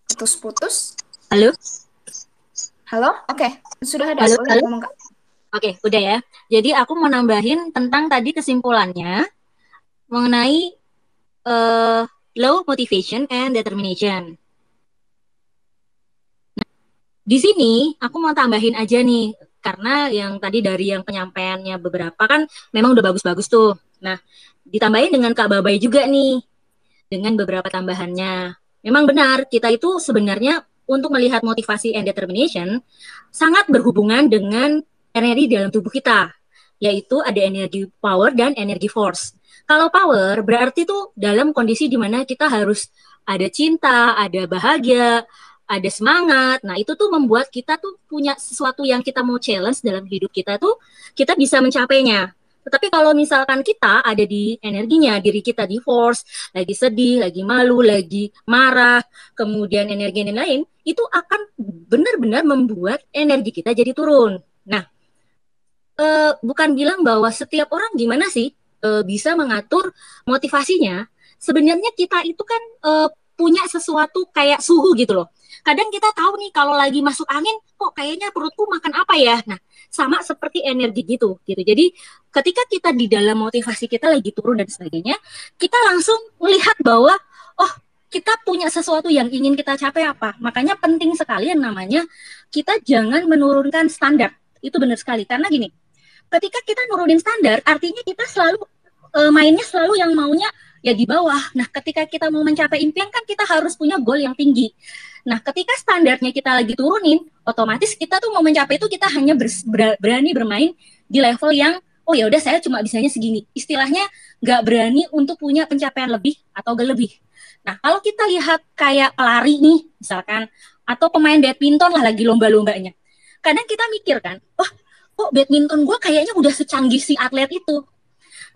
Putus-putus. Halo? Halo? Oke, okay. sudah ada. Halo, halo? Oke, udah ya. Jadi aku mau nambahin tentang tadi kesimpulannya mengenai uh, low motivation and determination. Nah, di sini aku mau tambahin aja nih karena yang tadi dari yang penyampaiannya beberapa kan memang udah bagus-bagus tuh. Nah, ditambahin dengan Kak Babai juga nih dengan beberapa tambahannya. Memang benar, kita itu sebenarnya untuk melihat motivasi and determination sangat berhubungan dengan energi dalam tubuh kita, yaitu ada energi power dan energi force. Kalau power berarti tuh dalam kondisi di mana kita harus ada cinta, ada bahagia, ada semangat. Nah, itu tuh membuat kita tuh punya sesuatu yang kita mau challenge dalam hidup kita tuh kita bisa mencapainya. Tetapi kalau misalkan kita ada di energinya, diri kita di force, lagi sedih, lagi malu, lagi marah, kemudian energi yang lain, itu akan benar-benar membuat energi kita jadi turun. Nah, e, bukan bilang bahwa setiap orang gimana sih e, bisa mengatur motivasinya. Sebenarnya kita itu kan e, punya sesuatu kayak suhu gitu loh. Kadang kita tahu nih kalau lagi masuk angin kok kayaknya perutku makan apa ya? Nah sama seperti energi gitu gitu. Jadi ketika kita di dalam motivasi kita lagi turun dan sebagainya kita langsung melihat bahwa oh kita punya sesuatu yang ingin kita capai apa. Makanya penting sekali yang namanya kita jangan menurunkan standar. Itu benar sekali. Karena gini ketika kita nurunin standar, artinya kita selalu uh, mainnya selalu yang maunya ya di bawah. Nah, ketika kita mau mencapai impian kan kita harus punya goal yang tinggi. Nah, ketika standarnya kita lagi turunin, otomatis kita tuh mau mencapai itu kita hanya ber, berani bermain di level yang oh ya udah saya cuma bisanya segini. Istilahnya nggak berani untuk punya pencapaian lebih atau lebih. Nah, kalau kita lihat kayak pelari nih, misalkan, atau pemain badminton lah lagi lomba-lombanya. Kadang kita mikir kan, wah kok badminton gue kayaknya udah secanggih si atlet itu.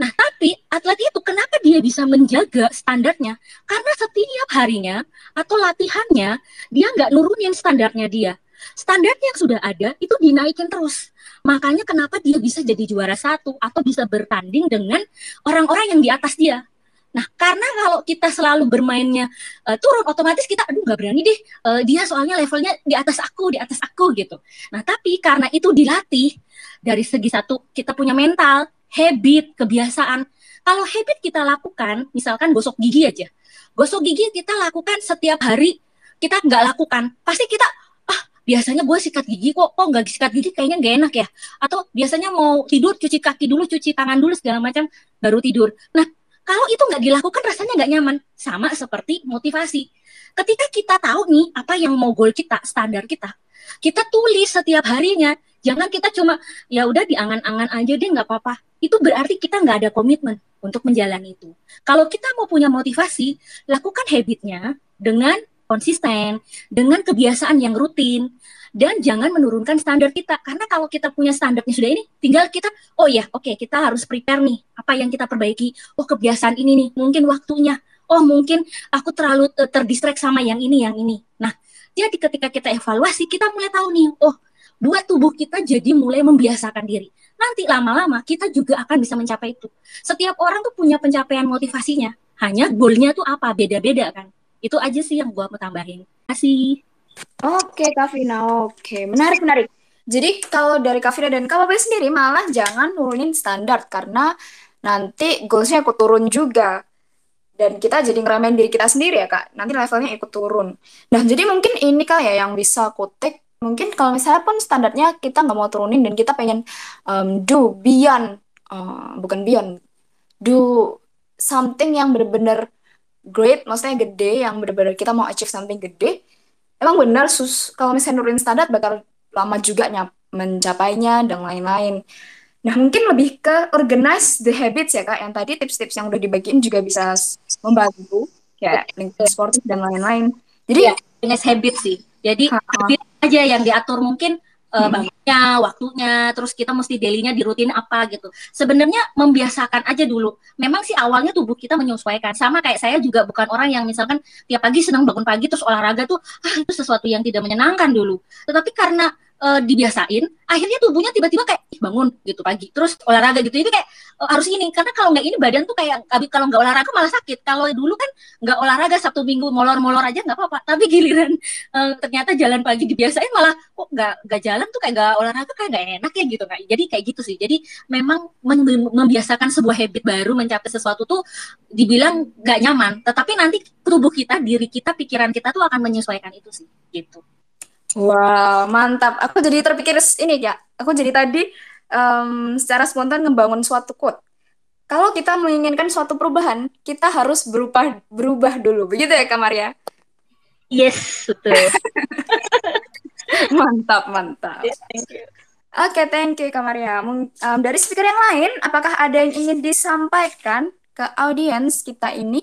Nah, tapi atlet itu kenapa dia bisa menjaga standarnya? Karena setiap harinya atau latihannya, dia nggak nurunin standarnya dia. Standar yang sudah ada itu dinaikin terus. Makanya kenapa dia bisa jadi juara satu atau bisa bertanding dengan orang-orang yang di atas dia. Nah, karena kalau kita selalu bermainnya uh, turun, otomatis kita, aduh nggak berani deh, uh, dia soalnya levelnya di atas aku, di atas aku gitu. Nah, tapi karena itu dilatih dari segi satu kita punya mental, habit, kebiasaan. Kalau habit kita lakukan, misalkan gosok gigi aja. Gosok gigi kita lakukan setiap hari, kita nggak lakukan. Pasti kita, ah biasanya gue sikat gigi kok, kok nggak sikat gigi kayaknya nggak enak ya. Atau biasanya mau tidur, cuci kaki dulu, cuci tangan dulu, segala macam, baru tidur. Nah, kalau itu nggak dilakukan rasanya nggak nyaman. Sama seperti motivasi. Ketika kita tahu nih apa yang mau goal kita, standar kita, kita tulis setiap harinya. Jangan kita cuma ya udah diangan-angan aja deh nggak apa-apa itu berarti kita nggak ada komitmen untuk menjalani itu. Kalau kita mau punya motivasi, lakukan habitnya dengan konsisten, dengan kebiasaan yang rutin, dan jangan menurunkan standar kita. Karena kalau kita punya standarnya sudah ini, tinggal kita, oh ya, oke, okay, kita harus prepare nih, apa yang kita perbaiki. Oh, kebiasaan ini nih, mungkin waktunya. Oh, mungkin aku terlalu terdistract sama yang ini, yang ini. Nah, jadi ketika kita evaluasi, kita mulai tahu nih, oh, buat tubuh kita jadi mulai membiasakan diri nanti lama-lama kita juga akan bisa mencapai itu. Setiap orang tuh punya pencapaian motivasinya, hanya goalnya tuh apa, beda-beda kan. Itu aja sih yang gua mau tambahin. Kasih. Oke, Kavina. Oke, menarik, menarik. Jadi kalau dari Kavina dan Kak sendiri malah jangan nurunin standar karena nanti goalsnya ikut turun juga. Dan kita jadi ngeramein diri kita sendiri ya kak. Nanti levelnya ikut turun. Nah jadi mungkin ini kali ya yang bisa kutik mungkin kalau misalnya pun standarnya kita nggak mau turunin dan kita pengen um, do beyond uh, bukan beyond do something yang benar-benar great maksudnya gede yang benar-benar kita mau achieve something gede emang benar sus. Kalau misalnya nurunin standar bakal lama juga nyap mencapainya dan lain-lain. Nah mungkin lebih ke organize the habits ya kak. Yang tadi tips-tips yang udah dibagiin juga bisa membantu kayak lingkungan sportif dan lain-lain. Jadi ya, habit sih. Jadi habit aja yang diatur mungkin uh, bangunnya, waktunya, terus kita mesti dailynya di rutin apa gitu. Sebenarnya membiasakan aja dulu. Memang sih awalnya tubuh kita menyesuaikan. Sama kayak saya juga bukan orang yang misalkan tiap pagi senang bangun pagi terus olahraga tuh ah itu sesuatu yang tidak menyenangkan dulu. Tetapi karena uh, dibiasain, akhirnya tubuhnya tiba-tiba kayak bangun gitu pagi, terus olahraga gitu. Itu kayak uh, harus ini karena kalau nggak ini badan tuh kayak kalau nggak olahraga malah sakit. Kalau dulu kan nggak olahraga satu minggu molor-molor aja nggak apa-apa. Tapi giliran uh, ternyata jalan pagi dibiasain malah kok nggak nggak jalan tuh kayak nggak olahraga kayak nggak enak ya gitu kan. Jadi kayak gitu sih. Jadi memang membiasakan sebuah habit baru mencapai sesuatu tuh dibilang nggak nyaman. Tetapi nanti tubuh kita, diri kita, pikiran kita tuh akan menyesuaikan itu sih gitu. Wow, mantap. Aku jadi terpikir ini ya. Aku jadi tadi um, secara spontan ngebangun suatu quote. Kalau kita menginginkan suatu perubahan, kita harus berubah berubah dulu. Begitu ya, Kamaria? Yes, betul. <laughs> mantap, mantap. Yes, thank you. Oke, okay, thank you Kamaria. Um, dari speaker yang lain, apakah ada yang ingin disampaikan ke audiens kita ini?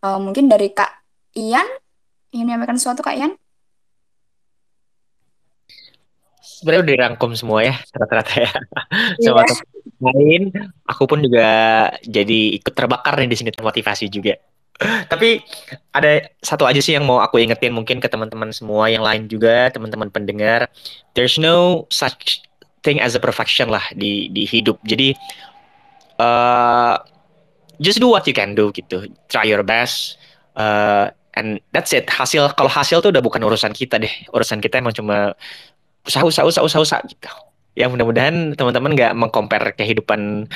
Uh, mungkin dari Kak Ian, ingin menyampaikan sesuatu Kak Ian? Sebenarnya udah dirangkum semua ya rata-rata ya. <laughs> Sama yeah. lain aku pun juga jadi ikut terbakar nih di sini termotivasi juga. <laughs> Tapi ada satu aja sih yang mau aku ingetin mungkin ke teman-teman semua yang lain juga teman-teman pendengar. There's no such thing as a perfection lah di di hidup. Jadi uh, just do what you can do gitu. Try your best uh, and that's it. Hasil kalau hasil tuh udah bukan urusan kita deh. Urusan kita emang cuma usaha usaha usaha usaha usaha gitu ya mudah-mudahan teman-teman nggak mengcompare kehidupan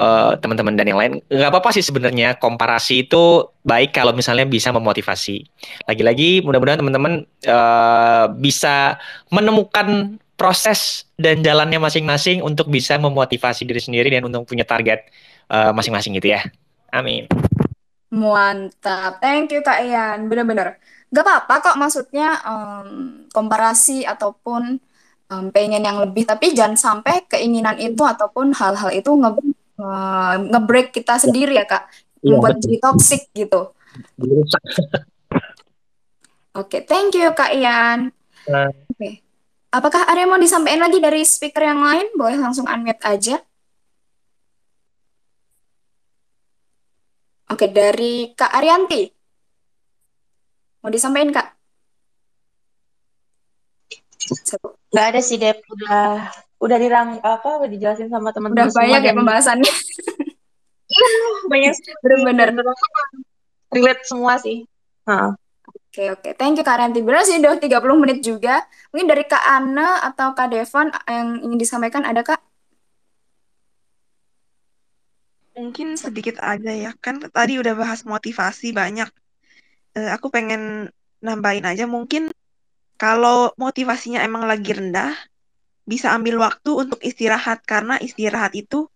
uh, teman-teman dan yang lain nggak apa-apa sih sebenarnya komparasi itu baik kalau misalnya bisa memotivasi lagi-lagi mudah-mudahan teman-teman uh, bisa menemukan proses dan jalannya masing-masing untuk bisa memotivasi diri sendiri dan untuk punya target eh, masing-masing gitu ya. Amin. Mantap, thank you Kak Ian, bener-bener. Gak apa-apa kok maksudnya um, komparasi ataupun um, pengen yang lebih, tapi jangan sampai keinginan itu ataupun hal-hal itu nge, uh, nge-break kita sendiri ya Kak, iya, membuat jadi toxic gitu. <laughs> Oke, okay, thank you Kak Ian. Uh. Oke. Okay. Apakah ada yang mau disampaikan lagi dari speaker yang lain? Boleh langsung unmute aja. Oke, dari Kak Arianti. Mau disampaikan, Kak? Gak ada sih, Dep. Udah udah dirang apa udah dijelasin sama teman-teman udah banyak ya pembahasannya <laughs> banyak bener-bener relate semua sih Oke, Oke, oke. Thank you Kak Ranti. Benar sih udah 30 menit juga. Mungkin dari Kak Ana atau Kak Devon yang ingin disampaikan ada Kak? Mungkin sedikit aja ya. Kan tadi udah bahas motivasi banyak. Uh, aku pengen nambahin aja mungkin kalau motivasinya emang lagi rendah, bisa ambil waktu untuk istirahat karena istirahat itu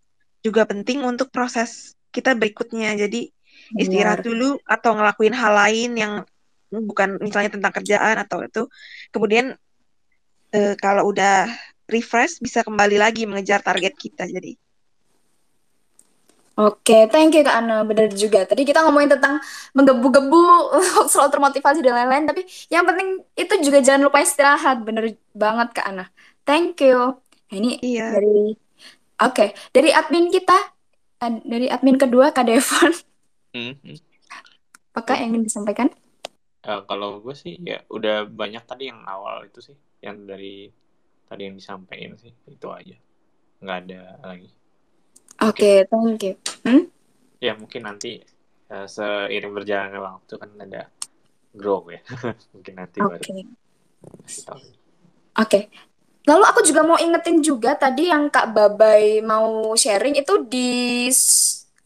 juga penting untuk proses kita berikutnya. Jadi istirahat dulu atau ngelakuin hal lain yang bukan misalnya tentang kerjaan atau itu kemudian uh, kalau udah refresh bisa kembali lagi mengejar target kita jadi Oke, thank you Kak Ana. Benar juga. Tadi kita ngomongin tentang menggebu-gebu, <laughs> selalu termotivasi dan lain-lain. Tapi yang penting itu juga jangan lupa istirahat. Bener banget Kak Ana. Thank you. Nah, ini iya. dari, oke, okay. dari admin kita, dari admin kedua Kak Devon. <laughs> Mm -hmm. Apakah yang ingin disampaikan? Uh, kalau gue sih ya udah banyak tadi yang awal itu sih, yang dari tadi yang disampaikan sih itu aja, nggak ada lagi. Oke, okay, thank you. Hmm? Ya mungkin nanti uh, seiring berjalannya waktu kan ada grow ya, <laughs> mungkin nanti okay. baru. Oke. Okay. Lalu aku juga mau ingetin juga tadi yang Kak Babai mau sharing itu di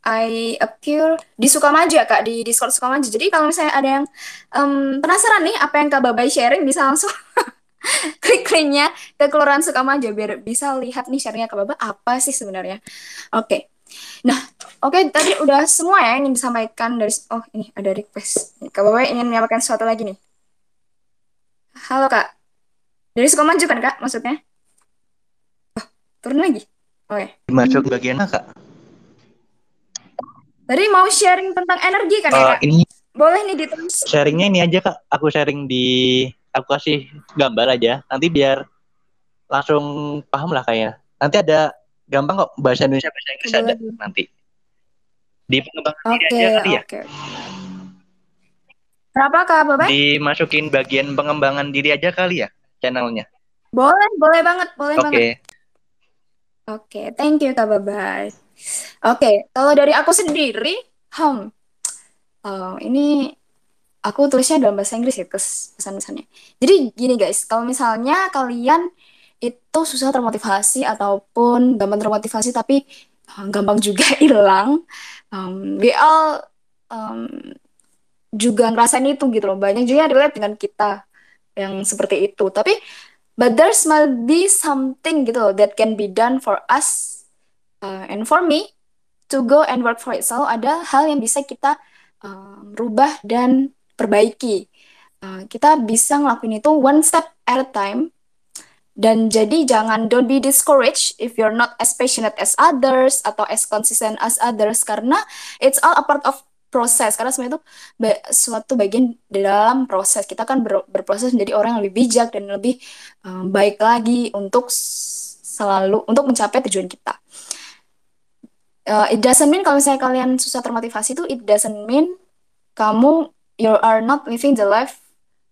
I appear di Sukamaja kak di Discord Sukamaja. Jadi kalau misalnya ada yang um, penasaran nih apa yang kak Babai sharing bisa langsung <laughs> klik linknya ke Kelurahan Sukamaja biar bisa lihat nih sharingnya kak Babai apa sih sebenarnya. Oke. Okay. Nah, oke okay, tadi udah semua ya yang ingin disampaikan dari oh ini ada request. Kak Babai ingin menyampaikan sesuatu lagi nih. Halo kak. Dari Sukamaju kan kak maksudnya? Oh, turun lagi. Oke. Okay. Masuk bagian apa kak? Tadi mau sharing tentang energi kan uh, ya? Kak? Ini boleh nih ditulis. Sharingnya ini aja kak. Aku sharing di aku kasih gambar aja. Nanti biar langsung paham lah kayaknya. Nanti ada gampang kok bahasa Indonesia bahasa Inggris ada nanti. Di pengembangan okay, diri aja kali ya. Okay. Berapa kak Bapak? Dimasukin bagian pengembangan diri aja kali ya channelnya. Boleh, boleh banget, boleh okay. banget. Oke. Oke, thank you Kak Babay. Oke, kalau dari aku sendiri, hmm, uh, ini aku tulisnya dalam bahasa Inggris ya pesan-pesannya. Jadi gini guys, kalau misalnya kalian itu susah termotivasi ataupun gampang termotivasi tapi um, gampang juga <laughs> hilang, um, we all um, juga ngerasain itu gitu loh. Banyak juga yang relate dengan kita yang seperti itu. Tapi but there's might be something gitu loh that can be done for us uh, and for me to go and work for it selalu ada hal yang bisa kita uh, rubah dan perbaiki uh, kita bisa ngelakuin itu one step at a time. Dan jadi jangan don't be discouraged if you're not as passionate as others atau as consistent as others. Karena it's all a part of proses karena sebenarnya itu suatu bagian dalam proses. Kita kan ber, berproses menjadi orang yang lebih bijak dan lebih um, baik lagi untuk selalu untuk mencapai tujuan kita. Uh, it doesn't mean kalau misalnya kalian susah termotivasi itu it doesn't mean kamu you are not living the life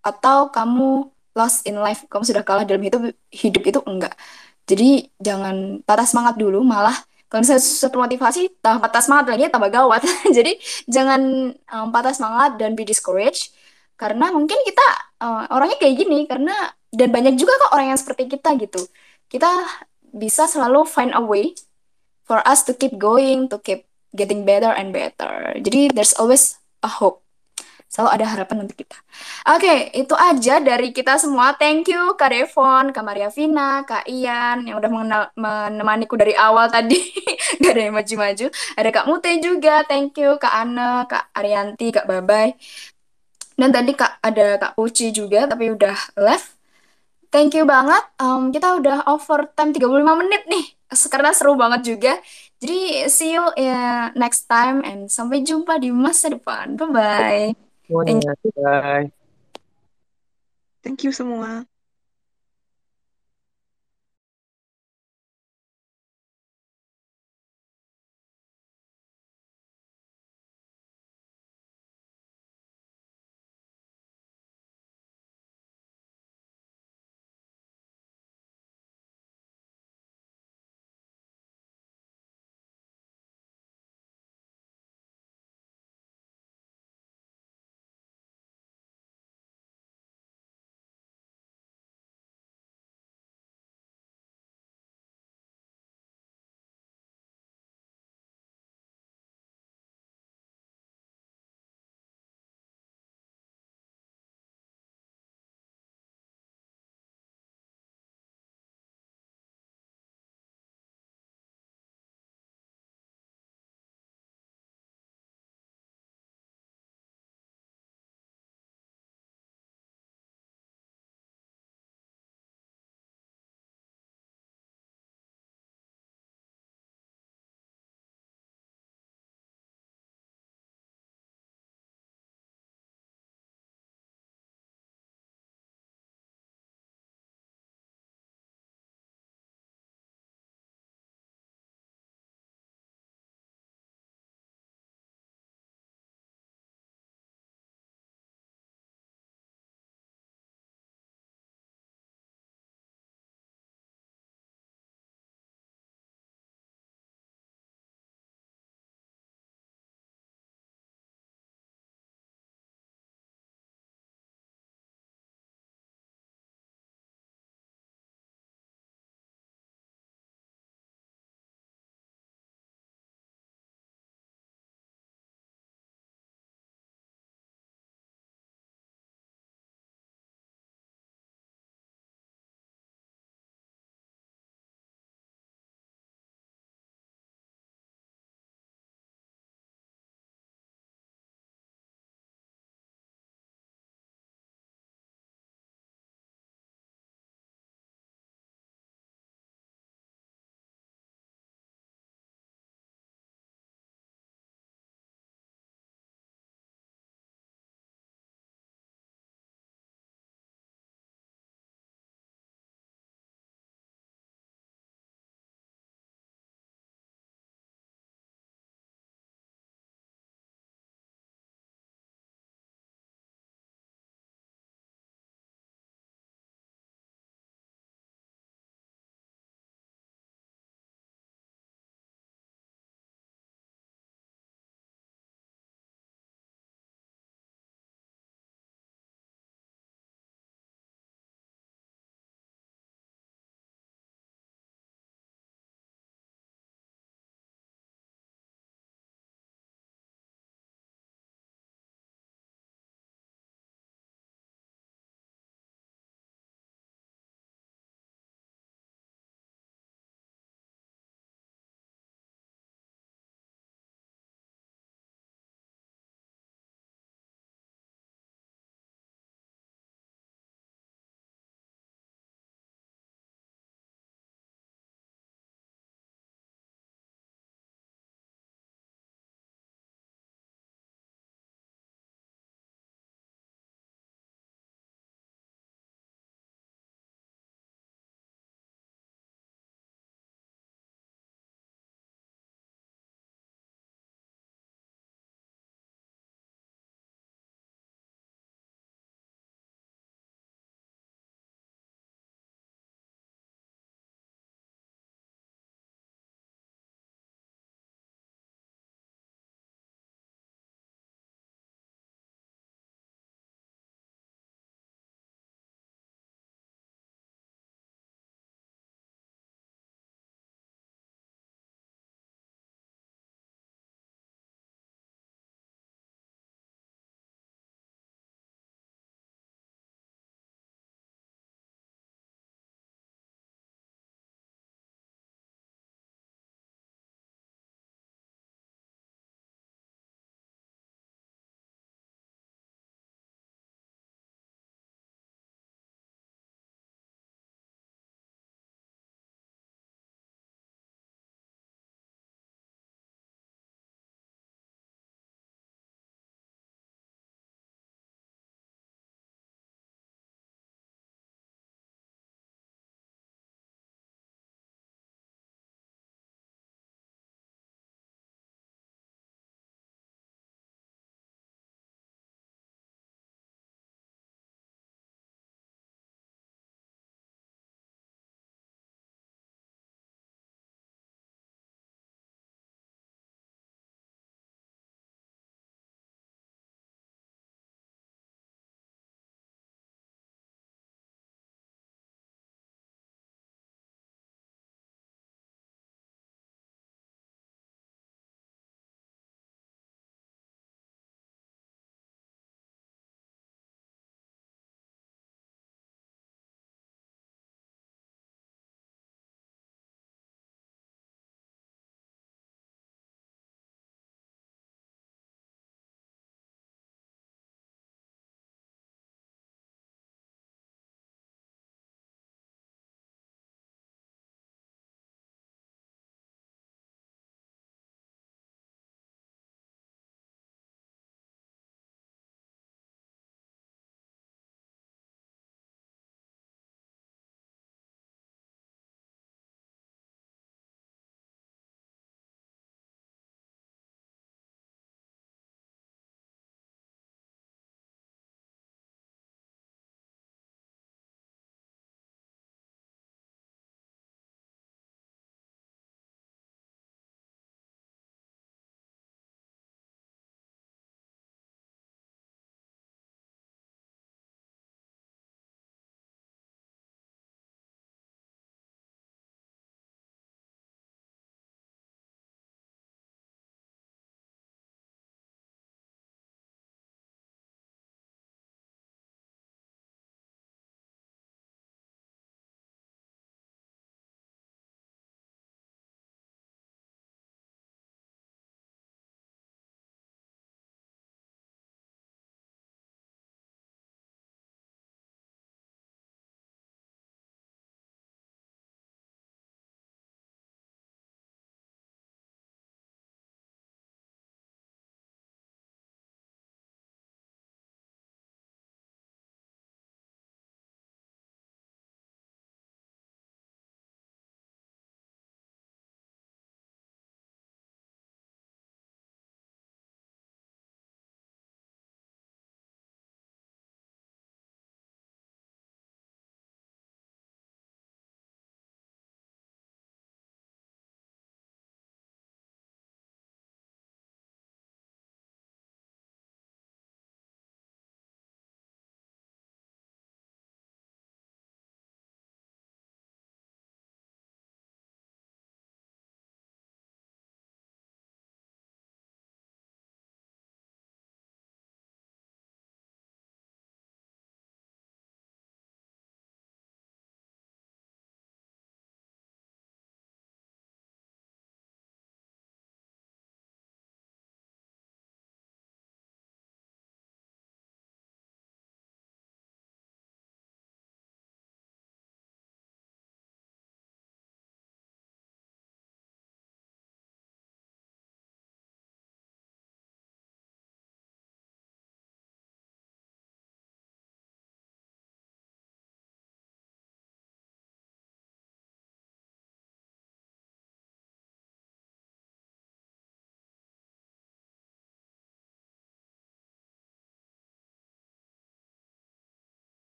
atau kamu lost in life kamu sudah kalah dalam hidup hidup itu enggak jadi jangan patah semangat dulu malah kalau misalnya susah termotivasi patah semangat lagi tambah gawat <laughs> jadi jangan um, patah semangat dan be discouraged karena mungkin kita uh, orangnya kayak gini karena dan banyak juga kok orang yang seperti kita gitu kita bisa selalu find a way for us to keep going, to keep getting better and better. Jadi there's always a hope. Selalu ada harapan untuk kita. Oke, itu aja dari kita semua. Thank you Kak Devon, Kak Maria Vina, Kak Ian yang udah mengenal, menemaniku dari awal tadi. <laughs> Gak ada yang maju-maju. Ada Kak Mute juga, thank you. Kak Ana, Kak Arianti, Kak Babay. Dan tadi Kak ada Kak Puci juga, tapi udah left. Thank you banget. Um, kita udah over time 35 menit nih. Karena seru banget juga. Jadi see you uh, next time and sampai jumpa di masa depan. Bye-bye. Thank you. Bye. Thank you semua.